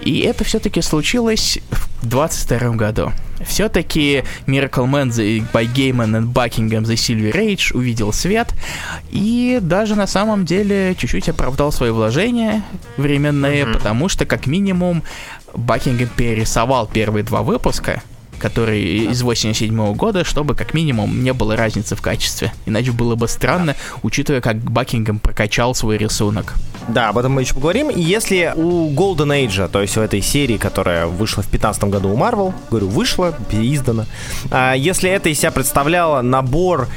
И это все-таки случилось в 22 году. Все-таки Miracle Man the, by Gaiman and Buckingham The Silver Age увидел свет и даже на самом деле чуть-чуть оправдал свои вложения временные, Мгм. потому что как минимум Бакингем перерисовал первые два выпуска, которые из 87 года, чтобы как минимум не было разницы в качестве. Иначе было бы странно, учитывая, как Бакингем прокачал свой рисунок. Да, об этом мы еще поговорим. Если у Golden Age, то есть у этой серии, которая вышла в 15 году у Marvel, говорю, вышла, переиздана, а, если это из себя представляло набор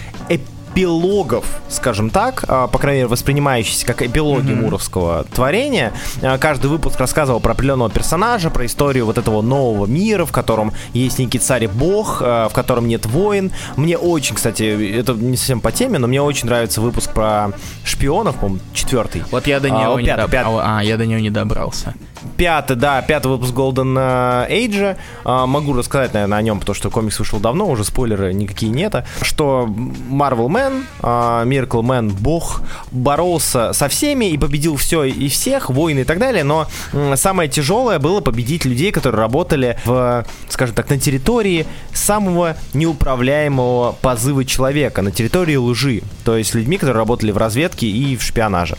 эпилогов, скажем так, а, по крайней мере, воспринимающиеся как эпилоги Мгм. муровского творения. А, Каждый выпуск рассказывал про определенного персонажа, про историю вот этого нового мира, в котором есть некий царь и бог, а, в котором нет войн. Мне очень, кстати, это не совсем по теме, но мне очень нравится выпуск про шпионов, по-моему, четвертый. Вот я до А, него о, не пятый, доб- пятый. А, а, я до него не добрался. Пятый, да, пятый выпуск Golden Age. А, могу рассказать, наверное, о нем, потому что комикс вышел давно, уже спойлеры никакие нет. Что Marvel Man, а, Miracle Man, бог, боролся со всеми и победил все и всех, войны и так далее, но самое тяжелое было победить людей, которые работали в, скажем так, на территории самого неуправляемого позыва человека, на территории лжи, то есть людьми, которые работали в разведке и в шпионаже.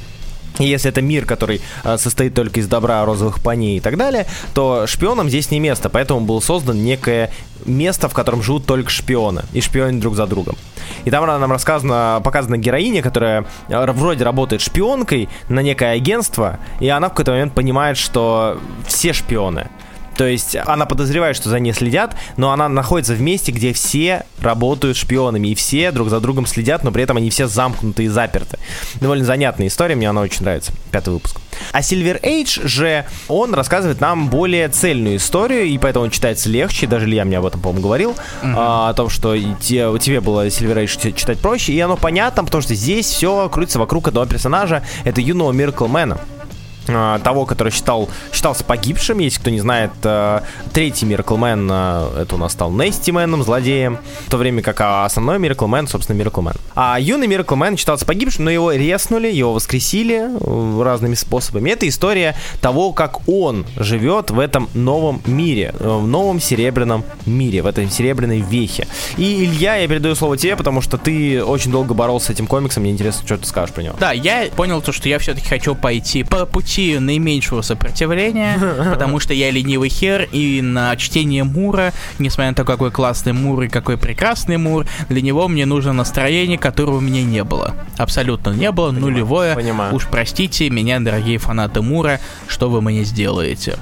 Если это мир, который э, состоит только из добра, розовых паней и так далее, то шпионам здесь не место, поэтому был создан некое место, в котором живут только шпионы и шпионят друг за другом. И там нам рассказано, показана героиня, которая э, вроде работает шпионкой на некое агентство, и она в какой-то момент понимает, что все шпионы. То есть она подозревает, что за ней следят, но она находится в месте, где все работают шпионами, и все друг за другом следят, но при этом они все замкнуты и заперты. Довольно занятная история, мне она очень нравится. Пятый выпуск. А Silver Age же, он рассказывает нам более цельную историю, и поэтому он читается легче, даже Илья мне об этом, по-моему, говорил, mm-hmm. а, о том, что те, тебе было Silver Age читать проще, и оно понятно, потому что здесь все крутится вокруг одного персонажа, это юного Miracle Мэна. А, того, который считал, считался погибшим, если кто не знает, э, третий Мираклмен, э, это у нас стал Нестименом, злодеем, в то время как а, основной Мираклмен, собственно, Мираклмен. А юный Мираклмен считался погибшим, но его реснули, его воскресили э, разными способами. Это история того, как он живет в этом новом мире, в новом серебряном мире, в этой серебряной вехе. И, Илья, я передаю слово тебе, потому что ты очень долго боролся с этим комиксом, мне интересно, что ты скажешь про него. Да, я понял то, что я все-таки хочу пойти по пути пути наименьшего сопротивления, потому что я ленивый хер, и на чтение Мура, несмотря на то, какой классный Мур и какой прекрасный Мур, для него мне нужно настроение, которого у меня не было. Абсолютно не было, понимаю, нулевое. Понимаю. Уж простите меня, дорогие фанаты Мура, что вы мне сделаете.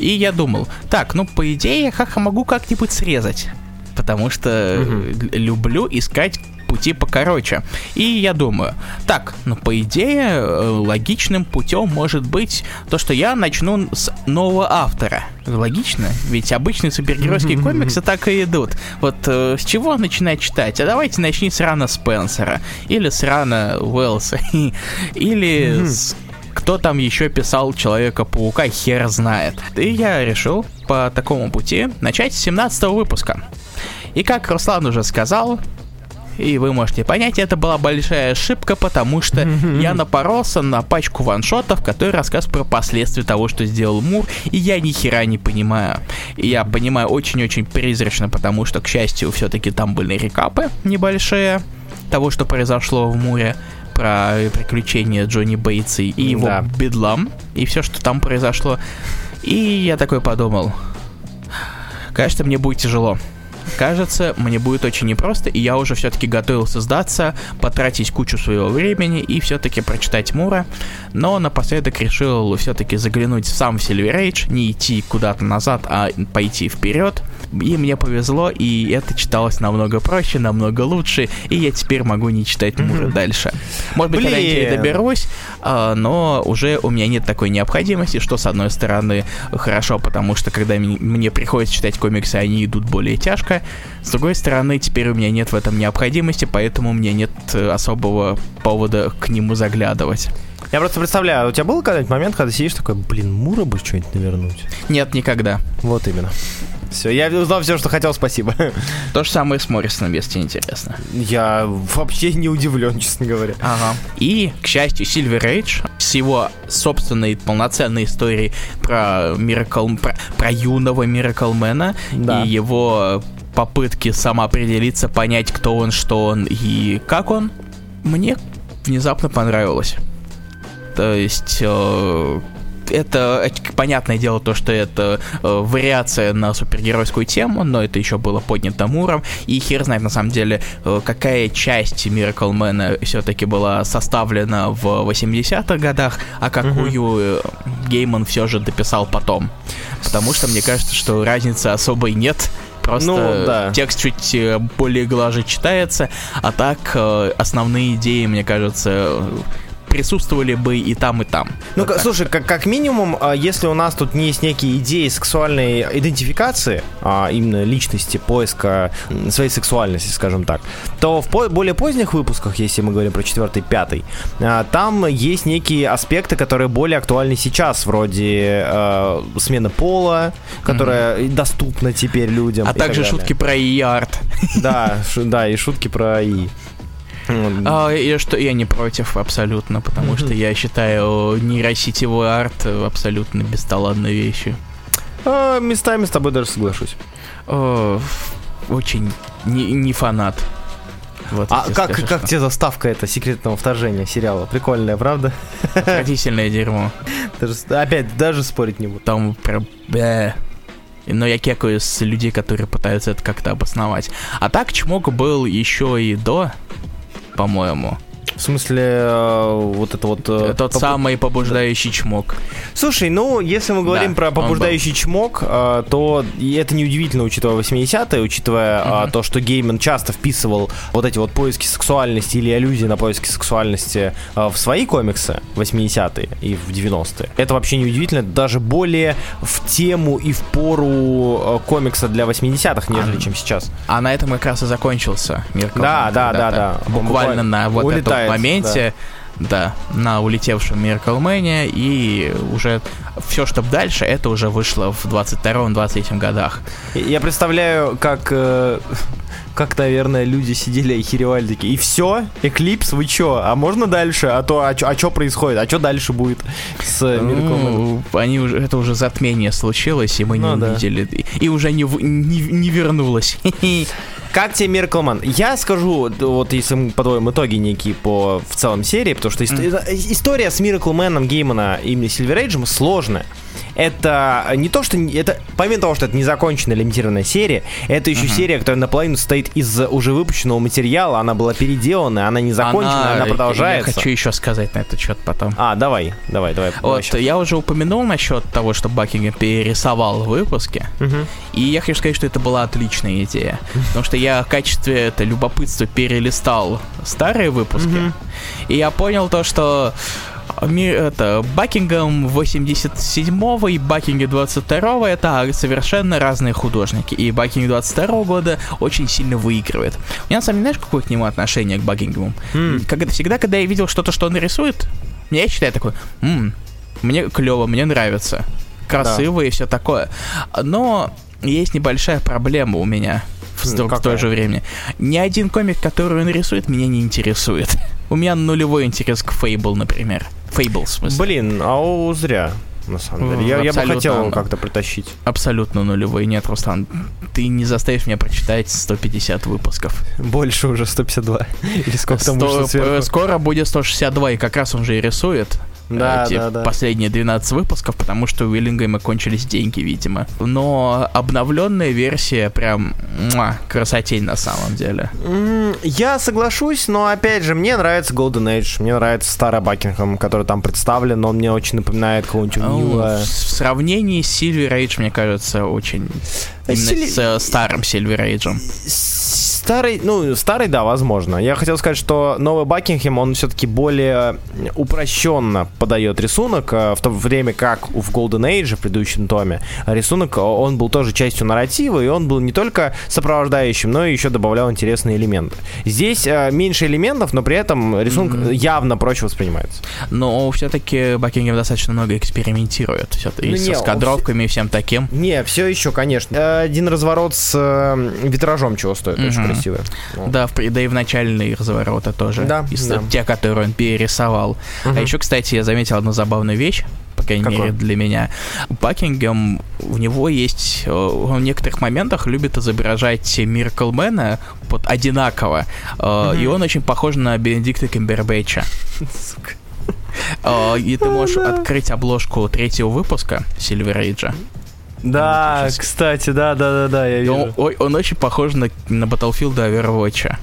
И я думал, так, ну по идее я как могу как-нибудь срезать потому что угу. люблю искать пути покороче. И я думаю, так, ну по идее э, логичным путем может быть то, что я начну с нового автора. Логично, ведь обычные супергеройские комиксы так и идут. Вот э, с чего начинать читать? А давайте начни с Рана Спенсера, или с Рана Уэллса, или с кто там еще писал Человека-паука, хер знает. И я решил по такому пути начать с 17 выпуска. И как Руслан уже сказал, и вы можете понять, это была большая ошибка, потому что я напоролся на пачку ваншотов, которые рассказывают про последствия того, что сделал Мур, и я ни хера не понимаю. И я понимаю очень-очень призрачно, потому что, к счастью, все-таки там были рекапы небольшие того, что произошло в Муре про приключения Джонни Бейтса и его да. бедлам, и все, что там произошло. И я такой подумал, кажется, мне будет тяжело. Кажется, мне будет очень непросто, и я уже все-таки готовился сдаться, потратить кучу своего времени и все-таки прочитать Мура, но напоследок решил все-таки заглянуть в сам Silver Age, не идти куда-то назад, а пойти вперед. И мне повезло, и это читалось намного проще, намного лучше, и я теперь могу не читать Мура mm-hmm. дальше. Может быть, когда-нибудь доберусь, а, но уже у меня нет такой необходимости, что с одной стороны хорошо, потому что когда мне приходится читать комиксы, они идут более тяжко, с другой стороны, теперь у меня нет в этом необходимости, поэтому у меня нет э, особого повода к нему заглядывать. Я просто представляю, у тебя был когда-нибудь момент, когда сидишь такой, блин, Мура бы что-нибудь навернуть? Нет, никогда. Вот именно. Все, я узнал все, что хотел, спасибо. То же самое с Моррисоном, если тебе интересно. Я вообще не удивлен, честно говоря. Ага. И, к счастью, Silver Age с его собственной полноценной историей про Miracle, про, про юного Мираклмена да. и его попытки самоопределиться, понять, кто он, что он и как он, мне внезапно понравилось. То есть э, это понятное дело то, что это э, вариация на супергеройскую тему, но это еще было поднято Муром, и хер знает на самом деле, э, какая часть Miracle Man все-таки была составлена в 80-х годах, а какую mm Гейман все же дописал потом. Потому что мне кажется, что разницы особой нет, Просто ну, да. текст чуть э, более глаже читается, а так э, основные идеи, мне кажется, присутствовали бы и там, и там. Ну, Вот слушай, как, как минимум, а, если у нас тут не есть некие идеи сексуальной идентификации, а, именно личности, поиска своей сексуальности, скажем так, то в по- более поздних выпусках, если мы говорим про четвертый, пятый, а, там есть некие аспекты, которые более актуальны сейчас, вроде э, смены пола, которая доступна теперь людям. А также шутки про e-art. Да, да, и шутки про и. А, и что я не против абсолютно, потому что я считаю нейросетевой арт абсолютно бесталанной вещью. а, местами с тобой даже соглашусь. О, очень не, не фанат. Вот А как, скажу, как что. тебе заставка это секретного вторжения сериала? Прикольная, правда? Отвратительное дерьмо. Даже, опять, даже спорить не буду. Там прям... бэ. Но я кекаю с людей, которые пытаются это как-то обосновать. А так Чмок был еще и до, по-моему. В смысле, э, вот это вот... э, Тот попу- самый побуждающий чмок. Слушай, ну, если мы говорим Да, про побуждающий чмок, э, то это неудивительно, учитывая 80-е, учитывая Мгм. то, что Гейман часто вписывал вот эти вот поиски сексуальности или аллюзии на поиски сексуальности в свои комиксы 80-е и в 90-е. Это вообще неудивительно, это даже более в тему и в пору комикса для 80-х, нежели А, чем сейчас. А на этом как раз и закончился мир Да, да, да, да. Буквально буквально на вот улетает, моменте, да. на улетевшем Мирклмене, и уже все, что дальше, это уже вышло в 22-23 годах. Я представляю, как, э, как, наверное, люди сидели и херевали такие, и все, Эклипс, вы чё, а можно дальше? А то, а чё, а чё происходит? А чё дальше будет с Miracle? Ну, они уже, это уже затмение случилось, и мы Ну не да. увидели, и, и уже не, не, не вернулось. Как тебе Man? Я скажу, вот если мы подводим итоги некие по в целом серии, потому что э, история с Man Геймана именно Silver Age сложная. Это не то, что... это Помимо того, что это незаконченная лимитированная серия, это еще серия, которая наполовину состоит из уже выпущенного материала, она была переделана, она не закончена, она, продолжается. Я хочу еще сказать на этот счет потом. А, давай, давай, давай. давай Вот, щас. я уже упомянул насчет того, что Бакингем перерисовал выпуски. Мгм. И я хочу сказать, что это была отличная идея. Потому что я в качестве это, любопытства перелистал старые выпуски. Мгм. И я понял то, что это, Бакингем 87-го и Бакингем 22-го это совершенно разные художники. И Бакингем 22 года очень сильно выигрывает. У меня на самом деле, знаешь, какое к нему отношение к Бакингему? М. Когда, всегда, когда я видел что-то, что он рисует, я считаю такой, «М, мне клево, мне нравится, красиво и все такое. Но есть небольшая проблема у меня в, М, сто- в то же время. Ни один комик, который он рисует, меня не интересует. У меня нулевой интерес к Фейбл, например. Фейбл, в смысле. Блин, а о, зря, на самом деле. Я, я бы хотел его как-то притащить. Абсолютно нулевой. Нет, Руслан, ты не заставишь меня прочитать 150 выпусков. Больше уже 152. Или сколько там Сто- вышло э, сверху. скоро будет 162, и как раз он же и рисует. Да, э, те да, да. Последние 12 выпусков, потому что у Уиллингема кончились деньги, видимо. Но обновленная версия прям муа, красотень на самом деле. Я соглашусь, но опять же, мне нравится Golden Age, мне нравится старый Бакингем, который там представлен, он мне очень напоминает кого-нибудь Ну, Нила. в сравнении с Silver Age, мне кажется, очень... А Именно Сили- с э, старым Silver Age. Старый, ну, старый, да, возможно. Я хотел сказать, что новый Бакингем, он все-таки более упрощенно подает рисунок, э, в то время как в Golden Age, в предыдущем томе, рисунок, э, он был тоже частью нарратива, и он был не только сопровождающим, но и еще добавлял интересные элементы. Здесь э, меньше элементов, но при этом рисунок Мгм. явно проще воспринимается. Но все-таки Бакингем достаточно много экспериментирует. Всё, и Ну, со не, он скадровками и всем таким. Не, все еще, конечно. Один разворот с э, витражом чего стоит, очень Мгм. Красивый. Вот. Да, в, да и в начальные развороты тоже. Да, Из- да. Те, которые он перерисовал. Мгм. А еще, кстати, я заметил одну забавную вещь, по крайней Какую? мере для меня. Бакингем, у него есть... э, Он в некоторых моментах любит изображать Мирклмена вот одинаково. Э, И он очень похож на Бенедикта Кембербэтча. Сука. Э, И ты можешь открыть обложку третьего выпуска Silver Age. Да, кстати, да, да, да, да, я И вижу. Он, ой, он очень похож на, на Battlefield Overwatch.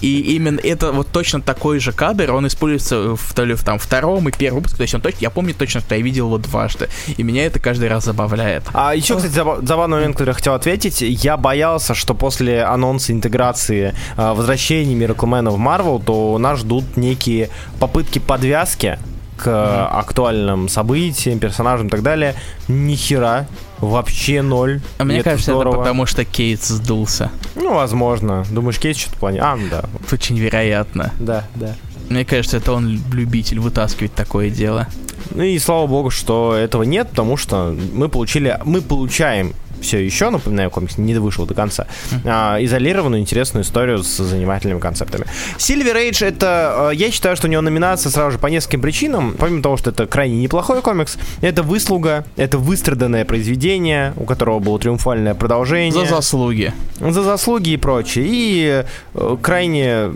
И именно это вот точно такой же кадр, он используется в, то ли в там втором и первом выпуске, то есть он точно, я помню точно, что я видел его дважды, и меня это каждый раз забавляет. А еще, кстати, забавный момент, который я хотел ответить, я боялся, что после анонса интеграции э, возвращения Мираклмена в Марвел, то нас ждут некие попытки подвязки к mm-hmm. актуальным событиям, персонажам и так далее. Ни хера. Вообще ноль. А мне кажется, здорово. это потому что Кейт сдулся. Ну, возможно. Думаешь, Кейт что-то плане? А, ну да. Очень вероятно. Да, да. Мне кажется, это он любитель вытаскивать такое дело. Ну и слава богу, что этого нет, потому что мы получили, мы получаем все еще, напоминаю, комикс не вышел до конца, а, изолированную интересную историю с занимательными концептами. Silver Age это, а, я считаю, что у него номинация сразу же по нескольким причинам, помимо того, что это крайне неплохой комикс, это выслуга, это выстраданное произведение, у которого было триумфальное продолжение. За заслуги. За заслуги и прочее. И э, крайне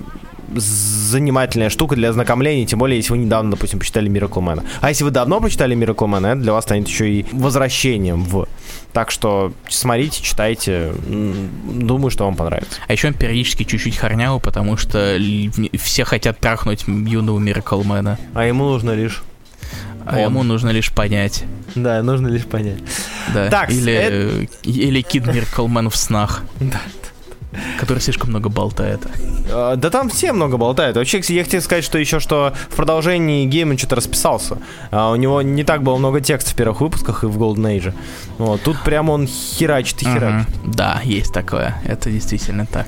занимательная штука для ознакомления, тем более, если вы недавно, допустим, почитали Man. А если вы давно Miracle Man, это для вас станет еще и возвращением в. Так что смотрите, читайте. Думаю, что вам понравится. А еще он периодически чуть-чуть хорнял, потому что все хотят трахнуть юного Man. А ему нужно лишь а он. ему нужно лишь понять. Да, нужно лишь понять. Да. Так, или, это... или Кид Мирклмен в снах. Да. Который слишком много болтает. А, да там все много болтают. Вообще, я хотел сказать, что еще что в продолжении Гейман что-то расписался. А у него не так было много текста в первых выпусках и в Golden Age. Вот, тут прям он херачит и херачит. Угу. Да, есть такое. Это действительно так.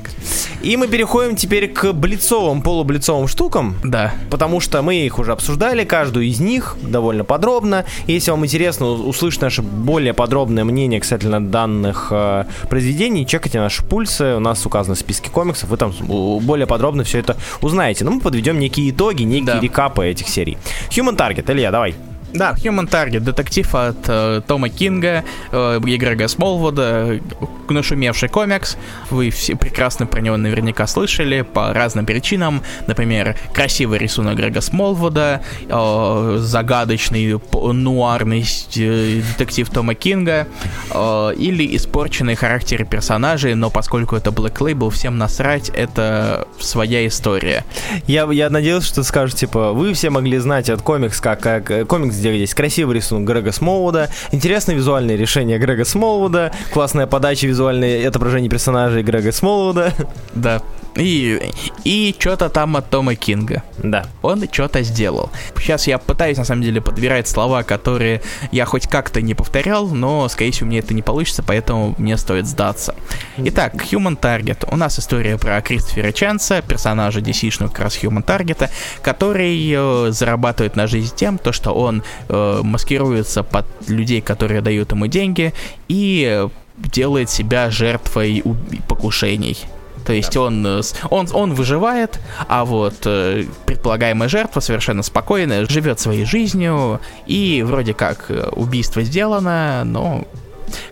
И мы переходим теперь к блицовым, полублицовым штукам. Да. Потому что мы их уже обсуждали, каждую из них довольно подробно. Если вам интересно услышать наше более подробное мнение касательно данных э, произведений, чекайте наши пульсы. У нас нас указаны в списке комиксов, вы там более подробно все это узнаете. Но мы подведем некие итоги, некие да. рекапы этих серий. Human Target, Илья, давай. Да, Human Target, детектив от э, Тома Кинга э, и Грега Смолвуда, нашумевший комикс. Вы все прекрасно про него наверняка слышали по разным причинам. Например, красивый рисунок Грега Смолвуда, э, загадочный нуарный э, детектив Тома Кинга э, или испорченные характеры персонажей, но поскольку это Black Label, всем насрать, это своя история. Я, я надеялся, что ты скажешь, типа, вы все могли знать от комикс, как, как э, комикс где есть красивый рисунок Грега Смолвуда, интересное визуальное решение Грега Смолвуда, классная подача визуальное отображение персонажей Грега Смолвуда. Да, и, и что-то там от Тома Кинга. Да. Он что-то сделал. Сейчас я пытаюсь, на самом деле, подбирать слова, которые я хоть как-то не повторял, но, скорее всего, мне это не получится, поэтому мне стоит сдаться. Итак, Human Target. У нас история про Кристофера Чанса, персонажа DC-шного как раз Human Target, который э, зарабатывает на жизнь тем, то, что он э, маскируется под людей, которые дают ему деньги, и делает себя жертвой покушений. То есть он, э, он, он выживает, а вот э, предполагаемая жертва совершенно спокойно живет своей жизнью, и вроде как э, убийство сделано, но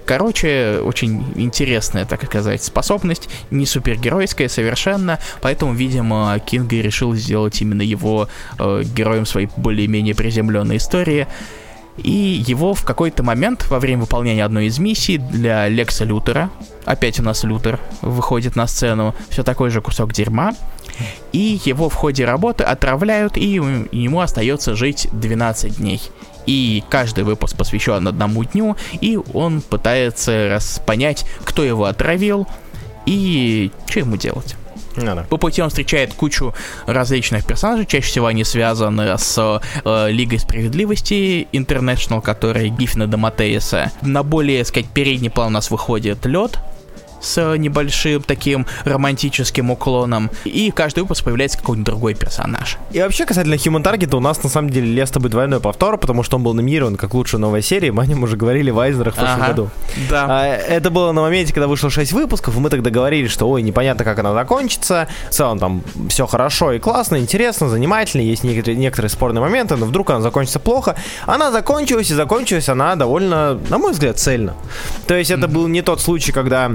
Короче, очень интересная, так сказать, способность, не супергеройская совершенно, поэтому, видимо, Кинг решил сделать именно его э, героем своей более-менее приземленной истории. И его в какой-то момент во время выполнения одной из миссий для Лекса Лютера, опять у нас Лютер выходит на сцену, все такой же кусок дерьма, и его в ходе работы отравляют, и ему остается жить 12 дней. И каждый выпуск посвящен одному дню, и он пытается понять, кто его отравил и что ему делать. Ну. По пути он встречает кучу различных персонажей, чаще всего они связаны с э, Лигой Справедливости International, которая Гиффина Доматеиса. На более, сказать, передний план у нас выходит Лед, с небольшим таким романтическим уклоном. И каждый выпуск появляется какой-нибудь другой персонаж. И вообще, касательно Human Target, у нас на самом деле лес тобой двойной повтор, потому что он был номинирован как лучшая новая серия. Мы о нем уже говорили в Айзнерах в прошлом ага, году. Да. А, это было на моменте, когда вышло 6 выпусков, и мы тогда говорили, что ой, непонятно, как она закончится. В целом там все хорошо и классно, интересно, занимательно, есть некоторые, некоторые спорные моменты, но вдруг она закончится плохо. Она закончилась, и закончилась она довольно, на мой взгляд, цельно. То есть это mm-hmm. был не тот случай, когда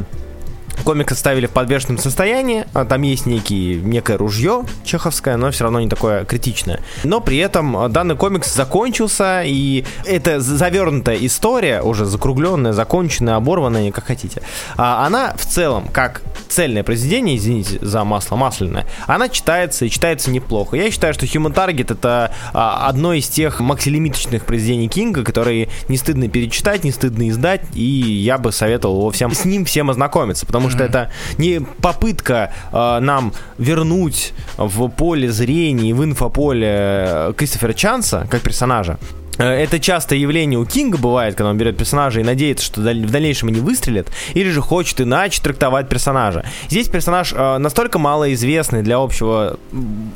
Комик оставили в подвешенном состоянии, а там есть некий, некое ружье чеховское, но все равно не такое критичное. Но при этом а, данный комикс закончился, и это завернутая история, уже закругленная, законченная, оборванная, как хотите, а она в целом, как цельное произведение, извините за масло масляное, она читается и читается неплохо. Я считаю, что Human Target это а, одно из тех максилимиточных произведений Кинга, которые не стыдно перечитать, не стыдно издать, и я бы советовал его всем с ним всем ознакомиться, потому что это не попытка а, нам вернуть в поле зрения, в инфополе э, Кристофера Чанса как персонажа, Э, это часто явление у Кинга бывает, когда он берет персонажа и надеется, что в дальнейшем они выстрелят, или же хочет иначе трактовать персонажа. Здесь персонаж э, настолько малоизвестный для общего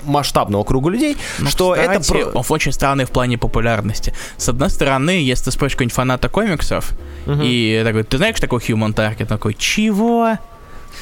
масштабного круга людей, ну, что кстати, это... Он очень странный в плане популярности. С одной стороны, если ты спросишь какого-нибудь фаната комиксов, угу. и такой, ты знаешь, такой Human Target? Такой, чего?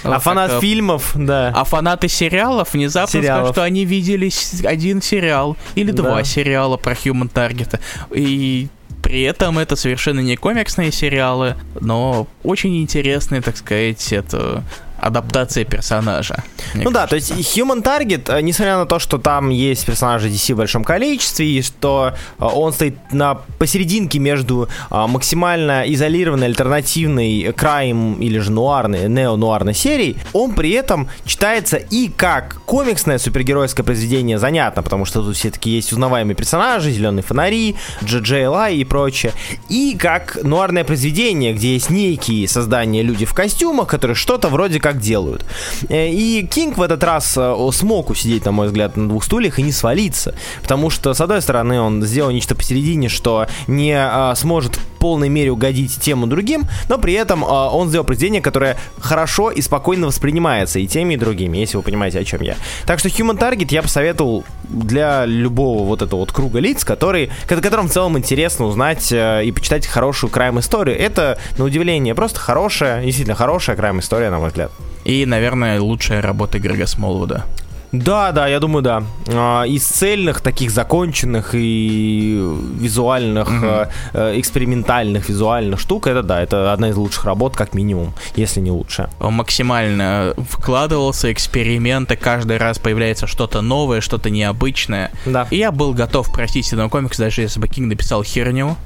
А вот фанат так, фильмов, да. А фанаты сериалов внезапно сериалов. скажут, что они видели один сериал или два да. сериала про Human Target. И при этом это совершенно не комиксные сериалы, но очень интересные, так сказать, это адаптация персонажа. Ну кажется. да, то есть Human Target, э, несмотря на то, что там есть персонажи DC в большом количестве, и что э, он стоит на посерединке между э, максимально изолированной альтернативной крайм или же нуарной, нео-нуарной серией, он при этом читается и как комиксное супергеройское произведение, занятно, потому что тут все-таки есть узнаваемые персонажи, зеленые фонари, GJLI и прочее, и как нуарное произведение, где есть некие создания люди в костюмах, которые что-то вроде как как делают. Э, и Кинг в этот раз э, смог усидеть, на мой взгляд, на двух стульях и не свалиться. Потому что, с одной стороны, он сделал нечто посередине, что не а, сможет полной мере угодить тем и другим, но при этом а, он сделал произведение, которое хорошо и спокойно воспринимается и теми, и другими, если вы понимаете, о чем я. Так что Human Target я посоветовал для любого вот этого вот круга лиц, который, которым в целом интересно узнать э, и почитать хорошую крайм-историю. Это, на удивление, просто хорошая, действительно хорошая крайм-история, на мой взгляд. И, наверное, лучшая работа Грега Смолвуда. Да, да, я думаю, да. А, из цельных, таких законченных и визуальных, mm-hmm. экспериментальных визуальных штук, это да, это одна из лучших работ, как минимум, если не лучшая. Он максимально вкладывался, эксперименты, каждый раз появляется что-то новое, что-то необычное. Да. И я был готов простить этого комикса, даже если бы Кинг написал херню.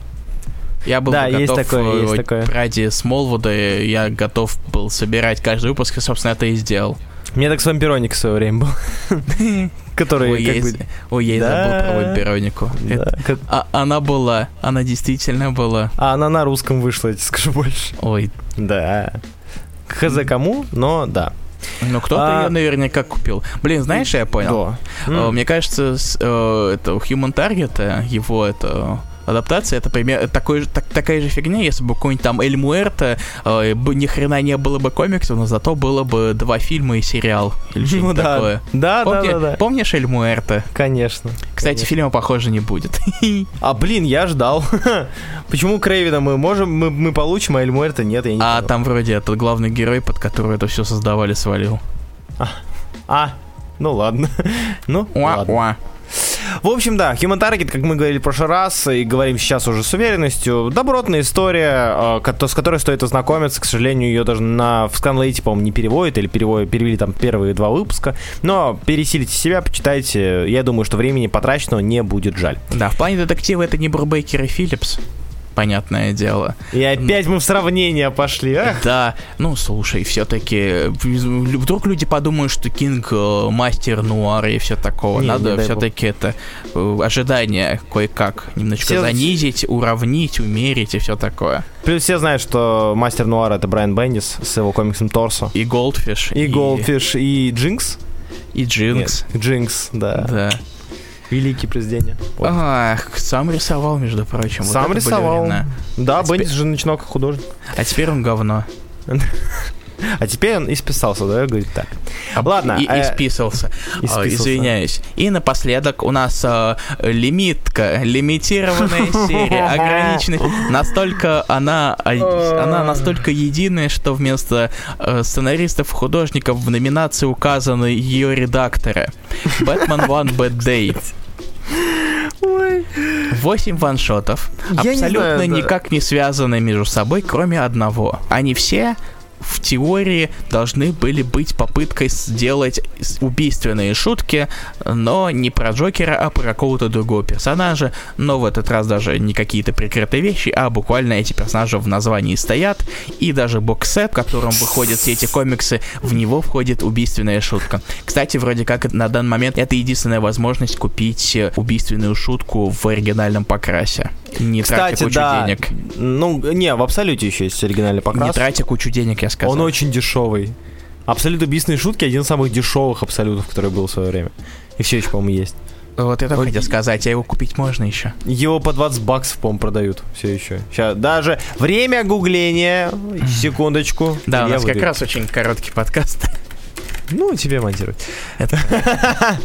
Я был да, готов есть такое, есть такое. ради Смолвуда, я готов был собирать каждый выпуск, и, собственно, это и сделал. Мне так с Вампироник в свое время был. Который Ой, как я, бы... Ой, я да, забыл про Вампиронику. Да, Это... как... а, она была, она действительно была. А она на русском вышла, я тебе скажу больше. Ой. Да. Хз кому, но да. Ну, кто-то а... ее наверняка купил. Блин, знаешь, я понял. Да. Uh, мне кажется, с, uh, это Human Target, его это адаптация это пример такой, так, такая же фигня, если бы какой-нибудь там Эль Муэрто э, ни хрена не было бы комиксов, но зато было бы два фильма и сериал или что-нибудь ну, да. такое. Да, Помни, да, да, да. Помнишь Эль Муэрто? Конечно. Кстати, конечно. фильма похоже не будет. А блин, я ждал. Почему Крейвина мы можем, мы, мы получим, а Эль Муэрто нет, я не А там вроде этот главный герой, под который это все создавали, свалил. А, а ну ладно. ну, ладно. В общем, да, Human Target, как мы говорили в прошлый раз, и говорим сейчас уже с уверенностью, добротная история, э, с которой стоит ознакомиться. К сожалению, ее даже на в Scanlate, по-моему, не переводят, или переводят, перевели там первые два выпуска. Но пересилите себя, почитайте. Я думаю, что времени потраченного не будет жаль. Да, в плане детектива это не Брубейкер и Филлипс понятное дело. И опять мы в сравнение пошли, а? Да, ну слушай, все-таки вдруг люди подумают, что Кинг э, мастер нуара и все такого. Не, Надо все-таки это э, ожидание кое-как немножечко все... занизить, уравнить, умерить и все такое. Плюс все знают, что мастер нуара это Брайан Бендис с его комиксом Торсо. И Goldfish. И, и... Goldfish, и Jinx. И Jinx. Jinx, да. Да. Великие произведения. Вот. Ах, сам рисовал, между прочим. Сам вот рисовал. Да, а Бендис теперь... же начинал как художник. А теперь он говно. А теперь он исписался, да, говорит так. Ладно. И, э, исписался. исписался. Извиняюсь. И напоследок у нас э, лимитка, лимитированная серия, ограниченная. Настолько она, она настолько единая, что вместо э, сценаристов художников в номинации указаны ее редакторы. Batman One Bad Day. Восемь ваншотов, абсолютно не знаю, да. никак не связаны между собой, кроме одного. Они все в теории должны были быть попыткой сделать убийственные шутки, но не про Джокера, а про какого-то другого персонажа, но в этот раз даже не какие-то прикрытые вещи, а буквально эти персонажи в названии стоят, и даже боксет, в котором выходят все эти комиксы, в него входит убийственная шутка. Кстати, вроде как на данный момент это единственная возможность купить убийственную шутку в оригинальном покрасе. Не Кстати, тратя кучу да. денег. Ну, не, в абсолюте еще есть оригинальный покрас. Не тратя кучу денег, я сказал. Он очень дешевый. Абсолют убийственные шутки один из самых дешевых абсолютов, который был в свое время. И все еще, по-моему, есть. Вот это хотел сказать, а его купить можно еще. Его по 20 баксов, по-моему, продают все еще. Сейчас даже время гугления. Секундочку. Да, у нас как выдаю. раз очень короткий подкаст. Ну, тебе монтировать. Это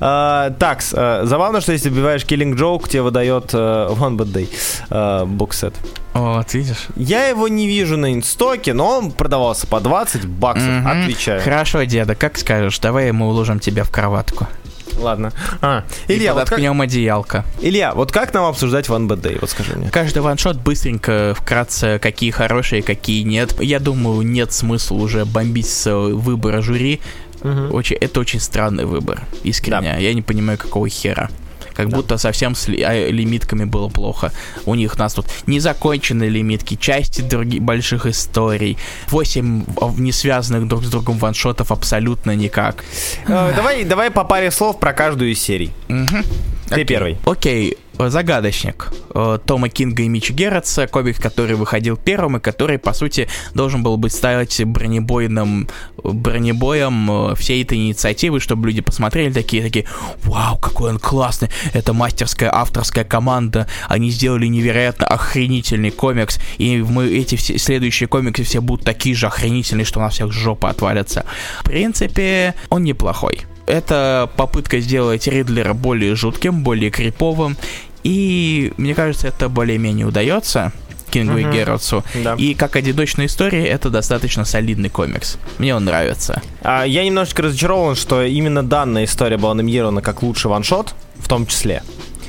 А, Так, э, забавно, что если убиваешь Killing Joke, тебе выдает э, One Bad Day э, боксет. Вот, видишь. Я его не вижу на инстоке, но он продавался по 20 баксов, отвечаю. Хорошо, деда, как скажешь, давай мы уложим тебя в кроватку. Ладно. А, Илья, вот как, подоткнем одеялко. Илья, вот как нам обсуждать Bad Day? Вот скажи мне. Каждый ваншот быстренько, вкратце, какие хорошие, какие нет. Я думаю, нет смысла уже бомбить с э, выбора жюри. Очень, это очень странный выбор, искренне. Я не понимаю, какого хера. Как Да. будто совсем с а, лимитками было плохо. У них у нас тут незаконченные лимитки, части других больших историй, 8 не связанных друг с другом ваншотов абсолютно никак. Э, Давай, давай по паре слов про каждую из серий. Мгм. Ты Окей. первый. Окей, э, загадочник. Э, Тома Кинга и Мичи Герритса, комик, который выходил первым и который, по сути, должен был быть стать бронебойным бронебоем э, всей этой инициативы, чтобы люди посмотрели такие, такие, вау, какой он классный, это мастерская авторская команда, они сделали невероятно охренительный комикс, и мы эти все следующие комиксы все будут такие же охренительные, что у нас всех жопа отвалится. В принципе, он неплохой. Это попытка сделать Ридлера более жутким, более криповым. И мне кажется, это более-менее удается Кингу и Мгм. Герротсу. Да. И как одиночная история, это достаточно солидный комикс. Мне он нравится. А, Я немножечко разочарован, что именно данная история была номинирована как лучший ваншот, в том числе.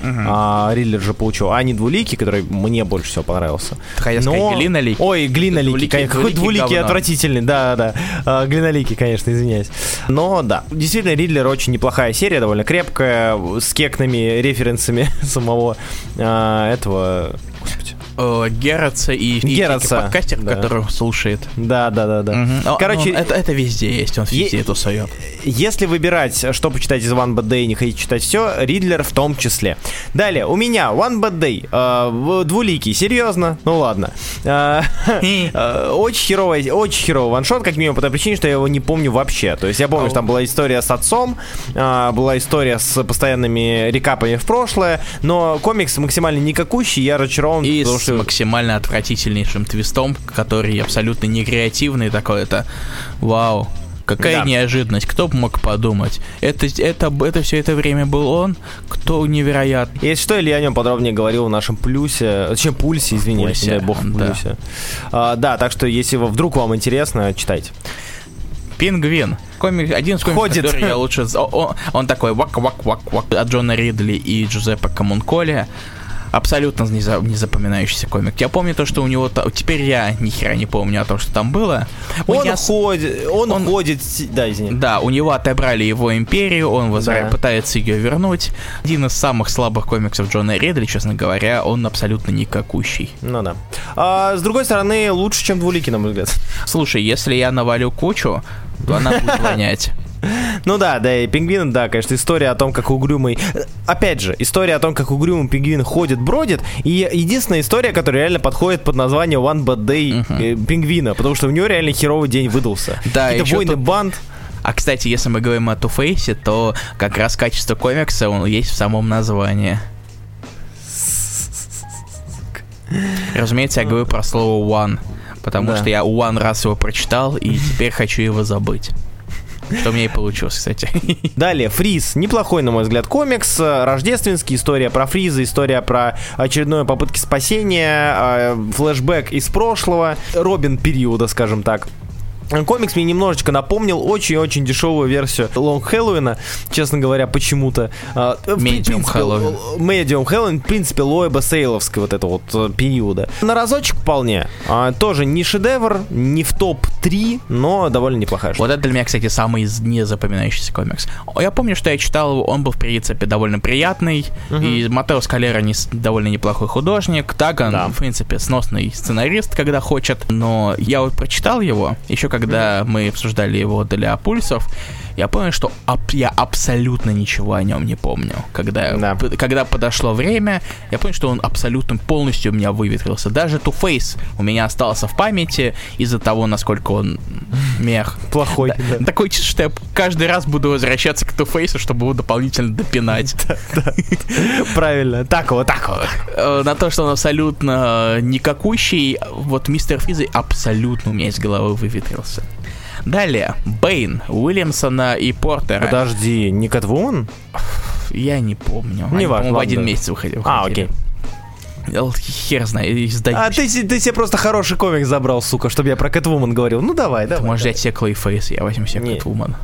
А, Риллер же получил, а не двуликий, который мне больше всего понравился. Хотя Но- сказать, Глиноликий. Ой, глиноликий, конечно. Какой двуликий двуликий отвратительный, да, да. А, глиноликий, конечно, извиняюсь. Но да, действительно, Ридлер очень неплохая серия, довольно крепкая, с кекными референсами самого а, этого... Господи. Э, Герротса и, и Герротса, всяких подкастер, да. которых слушает. Да, да, да, да. О, Короче, ну, это, это везде есть, он везде Е- это сует. Если выбирать, что почитать из One Bad Day и не хотите читать все, Ридлер в том числе. Далее, у меня One Bad Day, э, двуликий, серьезно? Ну ладно. Э, э, Очень херовый, очень херовый ваншот, как минимум по той причине, что я его не помню вообще. То есть я помню, что там была история с отцом, э, была история с постоянными рекапами в прошлое, но комикс максимально никакущий, я разочарован, И потому с что... максимально отвратительнейшим твистом, который абсолютно не креативный, такой это вау. Какая Да. неожиданность, кто бы мог подумать. Это, это, это все это время был он, кто невероятно. Если что, Илья о нем подробнее говорил в нашем плюсе, точнее пульсе, Пульсе, не дай бог в да. плюсе. А, да, так что если вдруг вам интересно, читайте. Пингвин. Комик, один из комиксов, Ходит. который я лучше... з- о- о- он такой вак-вак-вак-вак от Джона Ридли и Джузеппе Камунколи. Абсолютно не, за- не запоминающийся комик. Я помню то, что у него... Теперь я ни хера не помню о том, что там было. Он с- ходит, он, он- ходит, да, извини. Да, у него отобрали его империю, он возра- Да. пытается ее вернуть. Один из самых слабых комиксов Джона Ридли, честно говоря, он абсолютно никакущий. Ну да. А, с другой стороны, лучше, чем двуликий, на мой взгляд. Слушай, если я навалю кучу, то она будет вонять. Ну да, да, и пингвин, да, конечно, история о том, как угрюмый... Опять же, история о том, как угрюмый пингвин ходит, бродит, и единственная история, которая реально подходит под название One Bad Day э, пингвина, потому что у него реально херовый день выдался. Да, ещё войны тут- банд. А, кстати, если мы говорим о Two-Face, то как раз качество комикса он есть в самом названии. Разумеется, я говорю про слово one, потому Да. что я one раз его прочитал и теперь хочу его забыть. Что меня и получилось, кстати. Далее, Фриз. Неплохой, на мой взгляд, комикс. э, Рождественский. История про Фриза, история про очередную попытки спасения, э, флешбэк из прошлого, Робин периода, скажем так. Комикс мне немножечко напомнил очень-очень дешевую версию Лонг Хэллоуина, честно говоря, почему-то. Принципе, Хэллоуин. Medium Хэллоуин, в принципе, Лоэба Сейловской вот этого вот э, периода. На разочек вполне. А, тоже не шедевр, не в топ-3 три, но довольно неплохая штука. Вот это для меня, кстати, самый незапоминающийся комикс. Я помню, что я читал его, он был, в принципе, довольно приятный, угу. и Матео Скалера не, довольно неплохой художник, Таган, да. в принципе, сносный сценарист, когда хочет, но я вот прочитал его, еще когда мы обсуждали его для пульсов, я понял, что ап- я абсолютно ничего о нем не помню. Когда, да. когда подошло время, я понял, что он абсолютно полностью у меня выветрился. Даже Two Face у меня остался в памяти из-за того, насколько он мех. Плохой. Да. Да. Такой, что я каждый раз буду возвращаться к Two Face, чтобы его дополнительно допинать. Правильно. Так вот, так вот. Э, на то, что он абсолютно никакущий, вот Мистер Физы абсолютно у меня из головы выветрился. Далее, Бэйн, Уильямсона и Портера. Подожди, не Catwoman? Я не помню. Не Они, важно. в один месяц выходил. А, окей. Хер знает, издать. А ты, ты себе просто хороший комик забрал, сука, чтобы я про Catwoman говорил. Ну давай, давай. Ты можешь взять себе Clayface, я возьму себе Catwoman.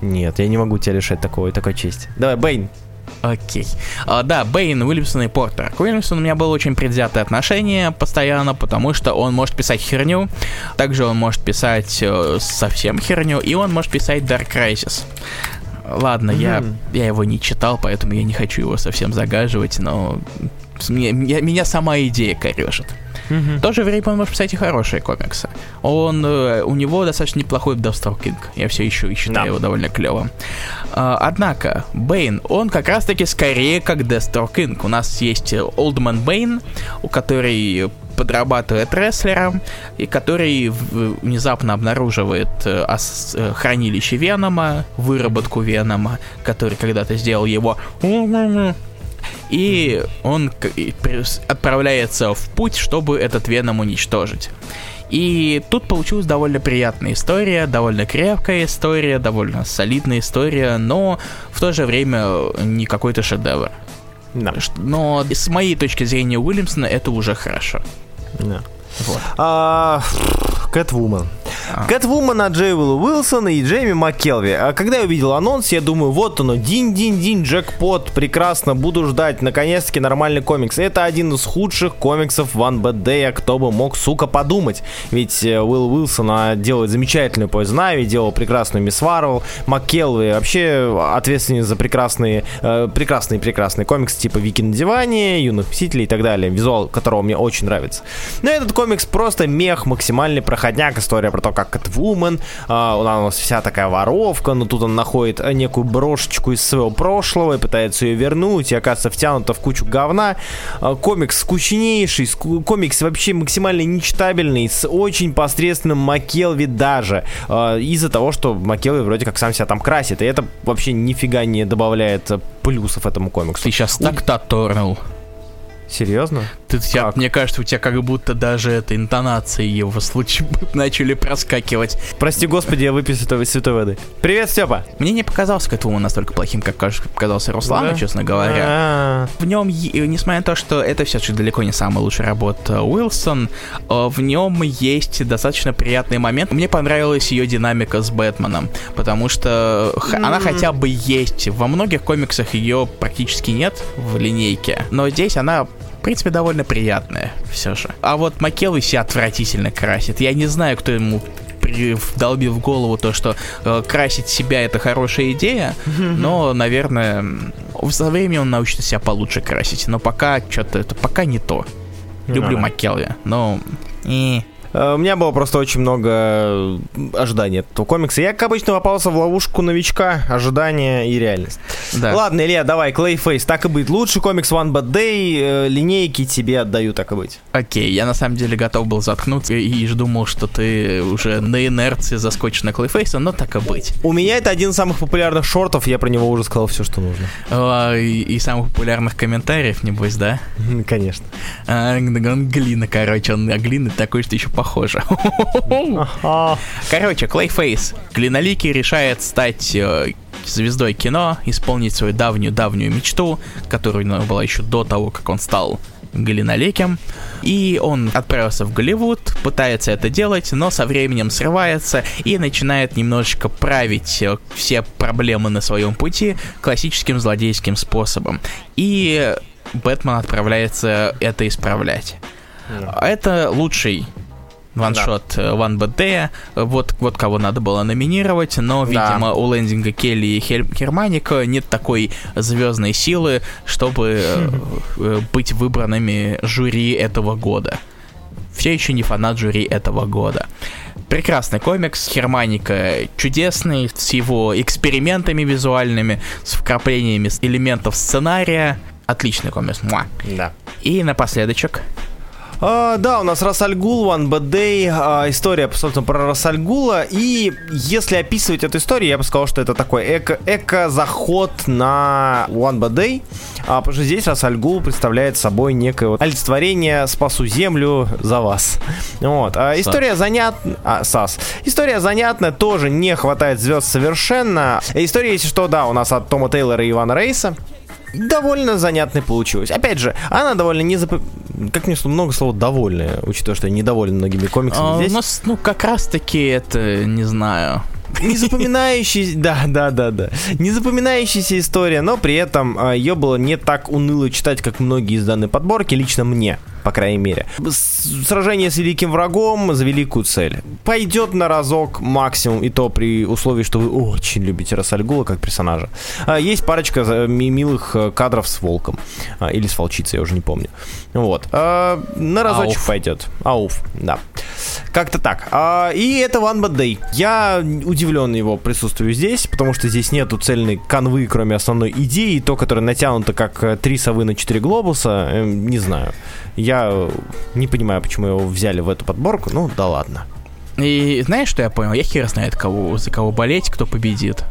Нет, я не могу тебя лишать такой, такой чести. Давай, Бэйн. Окей. А, да, Бэйн, Уильямсон и Портер. К Уильямсону у меня было очень предвзятое отношение постоянно, потому что он может писать херню, также он может писать э, совсем херню, и он может писать Dark Crisis. Ладно, mm-hmm. я, я его не читал, поэтому я не хочу его совсем загаживать, но мне, меня, меня сама идея корежит. Mm-hmm. В то же время он может писать и хорошие комиксы. Он, э, у него достаточно неплохой Deathstroke Я все еще и считаю да. его довольно клевым. А, однако, Бэйн, он как раз-таки скорее как Deathstroke У нас есть Олдман Бэйн, у которой подрабатывает рестлером, и который внезапно обнаруживает э, э, хранилище Венома, выработку Венома, который когда-то сделал его и он отправляется в путь, чтобы этот Веном уничтожить. И тут получилась довольно приятная история, довольно крепкая история, довольно солидная история, но в то же время не какой-то шедевр. Да. Но с моей точки зрения Уильямсона это уже хорошо. Да. Вот. А, Кэтвумен. Кэтвумен от Джейвела Уилсона и Джейми МакКелви. А когда я увидел анонс, я думаю, вот оно, дин-дин-дин, джекпот, прекрасно, буду ждать, наконец-таки нормальный комикс. Это один из худших комиксов One Bad Day, а кто бы мог, сука, подумать. Ведь э, Уилл Уилсон а, делает замечательную Poison Ivy, делал прекрасную Мисс Варвел, МакКелви вообще ответственен за прекрасные, э, прекрасные, прекрасные комиксы типа Вики на диване, Юных Мстителей и так далее, визуал которого мне очень нравится. Но этот комикс просто мех, максимальный проходняк, история про то, как Кэтвумен, а, у нас вся такая воровка, но тут он находит некую брошечку из своего прошлого и пытается ее вернуть, и оказывается втянута в кучу говна. А, комикс скучнейший, комикс вообще максимально нечитабельный, с очень посредственным Макелви даже, а, из-за того, что Макелви вроде как сам себя там красит, и это вообще нифига не добавляет плюсов этому комиксу. Ты сейчас так таторнул. Серьезно? Ты, тебя, мне кажется, у тебя как будто даже это интонации его случай начали проскакивать. Прости господи, я выпил святой, святой воды. Привет, Степа! Мне не показался Кэтвумен настолько плохим, как показался Руслану, да? честно говоря. А-а-а. В нем, несмотря на то, что это все-таки далеко не самая лучшая работа Уилсон, э, в нем есть достаточно приятный момент. Мне понравилась ее динамика с Бэтменом, потому что mm-hmm. она хотя бы есть. Во многих комиксах ее практически нет в линейке, но здесь она в принципе, довольно приятная все же. А вот Макелви себя отвратительно красит. Я не знаю, кто ему вдолбил в голову то, что э, красить себя это хорошая идея, но, наверное, со временем он научится себя получше красить. Но пока что-то это пока не то. Люблю Маккелви, но... И... Э, у меня было просто очень много э, ожиданий от этого комикса. Я, как обычно, попался в ловушку новичка, ожидания и реальность. Да. Ладно, Илья, давай, Clayface, так и быть. Лучший комикс One Bad Day, э, линейки тебе отдаю, так и быть. Окей, я на самом деле готов был заткнуться и думал, что ты уже на инерции заскочишь на Clayface, но так и быть. У меня это один из самых популярных шортов, я про него уже сказал все, что нужно. А, и, и самых популярных комментариев, небось, да? Конечно. А, он глина, короче, он глина такой, что еще похоже. Короче, Клейфейс. Клиноликий решает стать э, звездой кино, исполнить свою давнюю-давнюю мечту, которая у него была еще до того, как он стал Галинолеким. И он отправился в Голливуд, пытается это делать, но со временем срывается и начинает немножечко править э, все проблемы на своем пути классическим злодейским способом. И Бэтмен отправляется это исправлять. Yeah. Это лучший ваншот. One Bad Day. Вот, вот кого надо было номинировать, но, видимо, да. у Лендинга Келли и Херманика нет такой звездной силы, чтобы mm быть выбранными жюри этого года. Все еще не фанат жюри этого года. Прекрасный комикс, Херманика чудесный, с его экспериментами визуальными, с вкраплениями элементов сценария. Отличный комикс. Муа. Да. И напоследочек а, да, у нас Расальгул, One Bad Day, а, история, собственно, про Расальгула. И если описывать эту историю, я бы сказал, что это такой эко- эко-заход на One Bad Day. А, потому что здесь Расальгул представляет собой некое вот олицетворение «Спасу землю за вас». Вот. А, история занятная... А, САС. История занятная, тоже не хватает звезд совершенно. История, если что, да, у нас от Тома Тейлора и Ивана Рейса довольно занятной получилось. Опять же, она довольно не зап... Как мне много слов довольная, учитывая, что я недоволен многими комиксами а, здесь. У нас, ну, как раз-таки это, не знаю... Не запоминающийся, да, да, да, да. Не запоминающаяся история, но при этом а, ее было не так уныло читать, как многие из данной подборки, лично мне по крайней мере. Сражение с великим врагом за великую цель. Пойдет на разок максимум, и то при условии, что вы очень любите Рассальгула как персонажа. А, есть парочка милых э, кадров с волком. А, или с волчицей, я уже не помню. Вот. А, на разочек Ауф. пойдет. Ауф, да. Как-то так. И это One Bad Day. Я удивлен его присутствию здесь, потому что здесь нету цельной канвы, кроме основной идеи, то, которое натянуто как э, три совы на четыре глобуса, эм, не знаю. Я не понимаю, почему его взяли в эту подборку. Ну, да ладно. И знаешь, что я понял? Я хер знает, кого, за кого болеть, кто победит.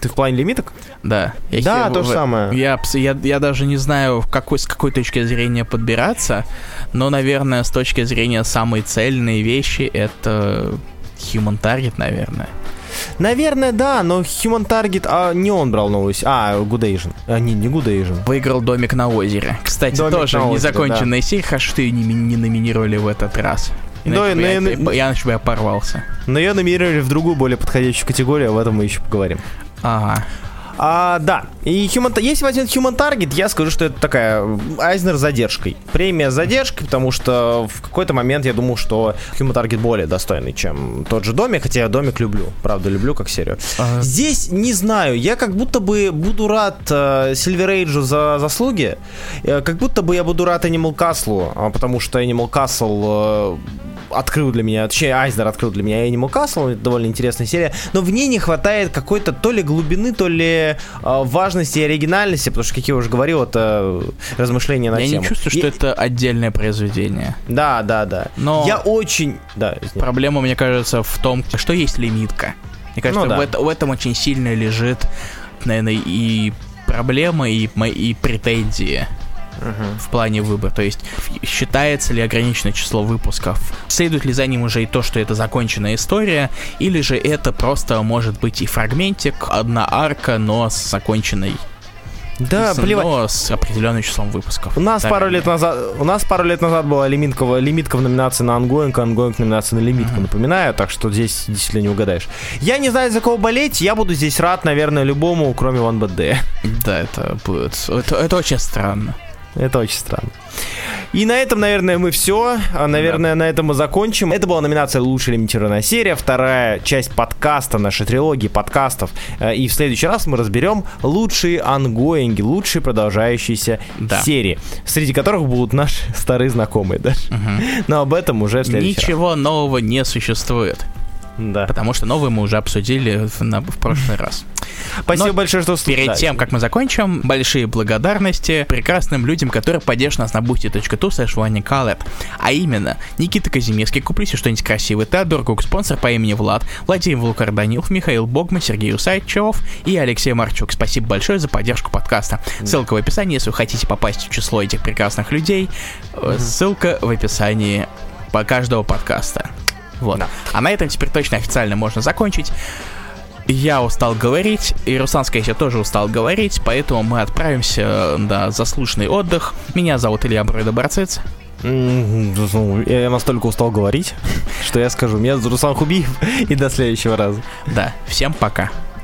Ты в плане лимиток? Да. Я да, хер, то же самое. Я, я, я даже не знаю, в какой, с какой точки зрения подбираться, но, наверное, с точки зрения самой цельной вещи, это Human Target, наверное. Наверное, да, но Human Target, а не он брал новую, а Good Asian. А, не, не Good Asian. Выиграл Домик на озере. Кстати, Домик тоже озере, незаконченная да. серия, хорошо, что ее не, не номинировали в этот раз. Иначе но, я, но, я, иначе бы я порвался. Но ее номинировали в другую, более подходящую категорию, об этом мы еще поговорим. Ага. А, да, и human, если возьмет Human Target, я скажу, что это такая Айзнер с задержкой. Премия с задержкой, потому что в какой-то момент я думал, что Human Target более достойный, чем тот же Домик, хотя я Домик люблю, правда люблю как серию. Ага. Здесь, не знаю, я как будто бы буду рад э, Silver Age за заслуги, э, как будто бы я буду рад Animal Castle, а, потому что Animal Castle э, открыл для меня, точнее, Айзнер открыл для меня Animal Castle, это довольно интересная серия, но в ней не хватает какой-то то ли глубины, то ли э, важности и оригинальности, потому что, как я уже говорил, это размышления на я тему. Я не чувствую, что это отдельное произведение. Да, да, да. Но я очень... Да, проблема, мне кажется, в том, что есть лимитка. Мне кажется, ну, да. в, это, в этом очень сильно лежит, наверное, и проблема, и, и претензии uh-huh. в плане выбора. То есть считается ли ограниченное число выпусков? Следует ли за ним уже и то, что это законченная история, или же это просто может быть и фрагментик, одна арка, но с законченной да, плевать. Но с определенным числом выпусков. У нас пару лет назад, у нас пару лет назад была лимитка, лимитка в номинации на ongoing, ongoing номинация на лимитку, uh-huh. напоминаю, так что здесь действительно не угадаешь. Я не знаю, за кого болеть, я буду здесь рад, наверное, любому, кроме Bad Day. Да, это будет, это, это очень странно. Это очень странно. И на этом, наверное, мы все. А, наверное, да. на этом мы закончим. Это была номинация «Лучшая лимитированная серия», вторая часть подкаста, нашей трилогии подкастов. Э, и в следующий раз мы разберем лучшие ангоинги, лучшие продолжающиеся да. серии, среди которых будут наши старые знакомые даже. Угу. Но об этом уже в следующий Ничего раз. нового не существует. Да. Потому что новые мы уже обсудили в, на, в прошлый раз. Спасибо Но большое, что слушали. Перед тем, как мы закончим, большие благодарности прекрасным людям, которые поддержат нас на boosty.tu slash А именно, Никита Казимирский, куплю себе что-нибудь красивое, Теодор Кук, спонсор по имени Влад, Владимир Вулкарданилов, Михаил Богман, Сергей Усайчев и Алексей Марчук. Спасибо большое за поддержку подкаста. Ссылка в описании, если вы хотите попасть в число этих прекрасных людей. Ссылка в описании по каждого подкаста. Вот. Да. А на этом теперь точно официально можно закончить. Я устал говорить, и Руслан, скорее всего, тоже устал говорить, поэтому мы отправимся на заслуженный отдых. Меня зовут Илья Бройда Барцец. Я настолько устал говорить, что я скажу. Меня Руслан Хубиев, и до следующего раза. Да, всем пока.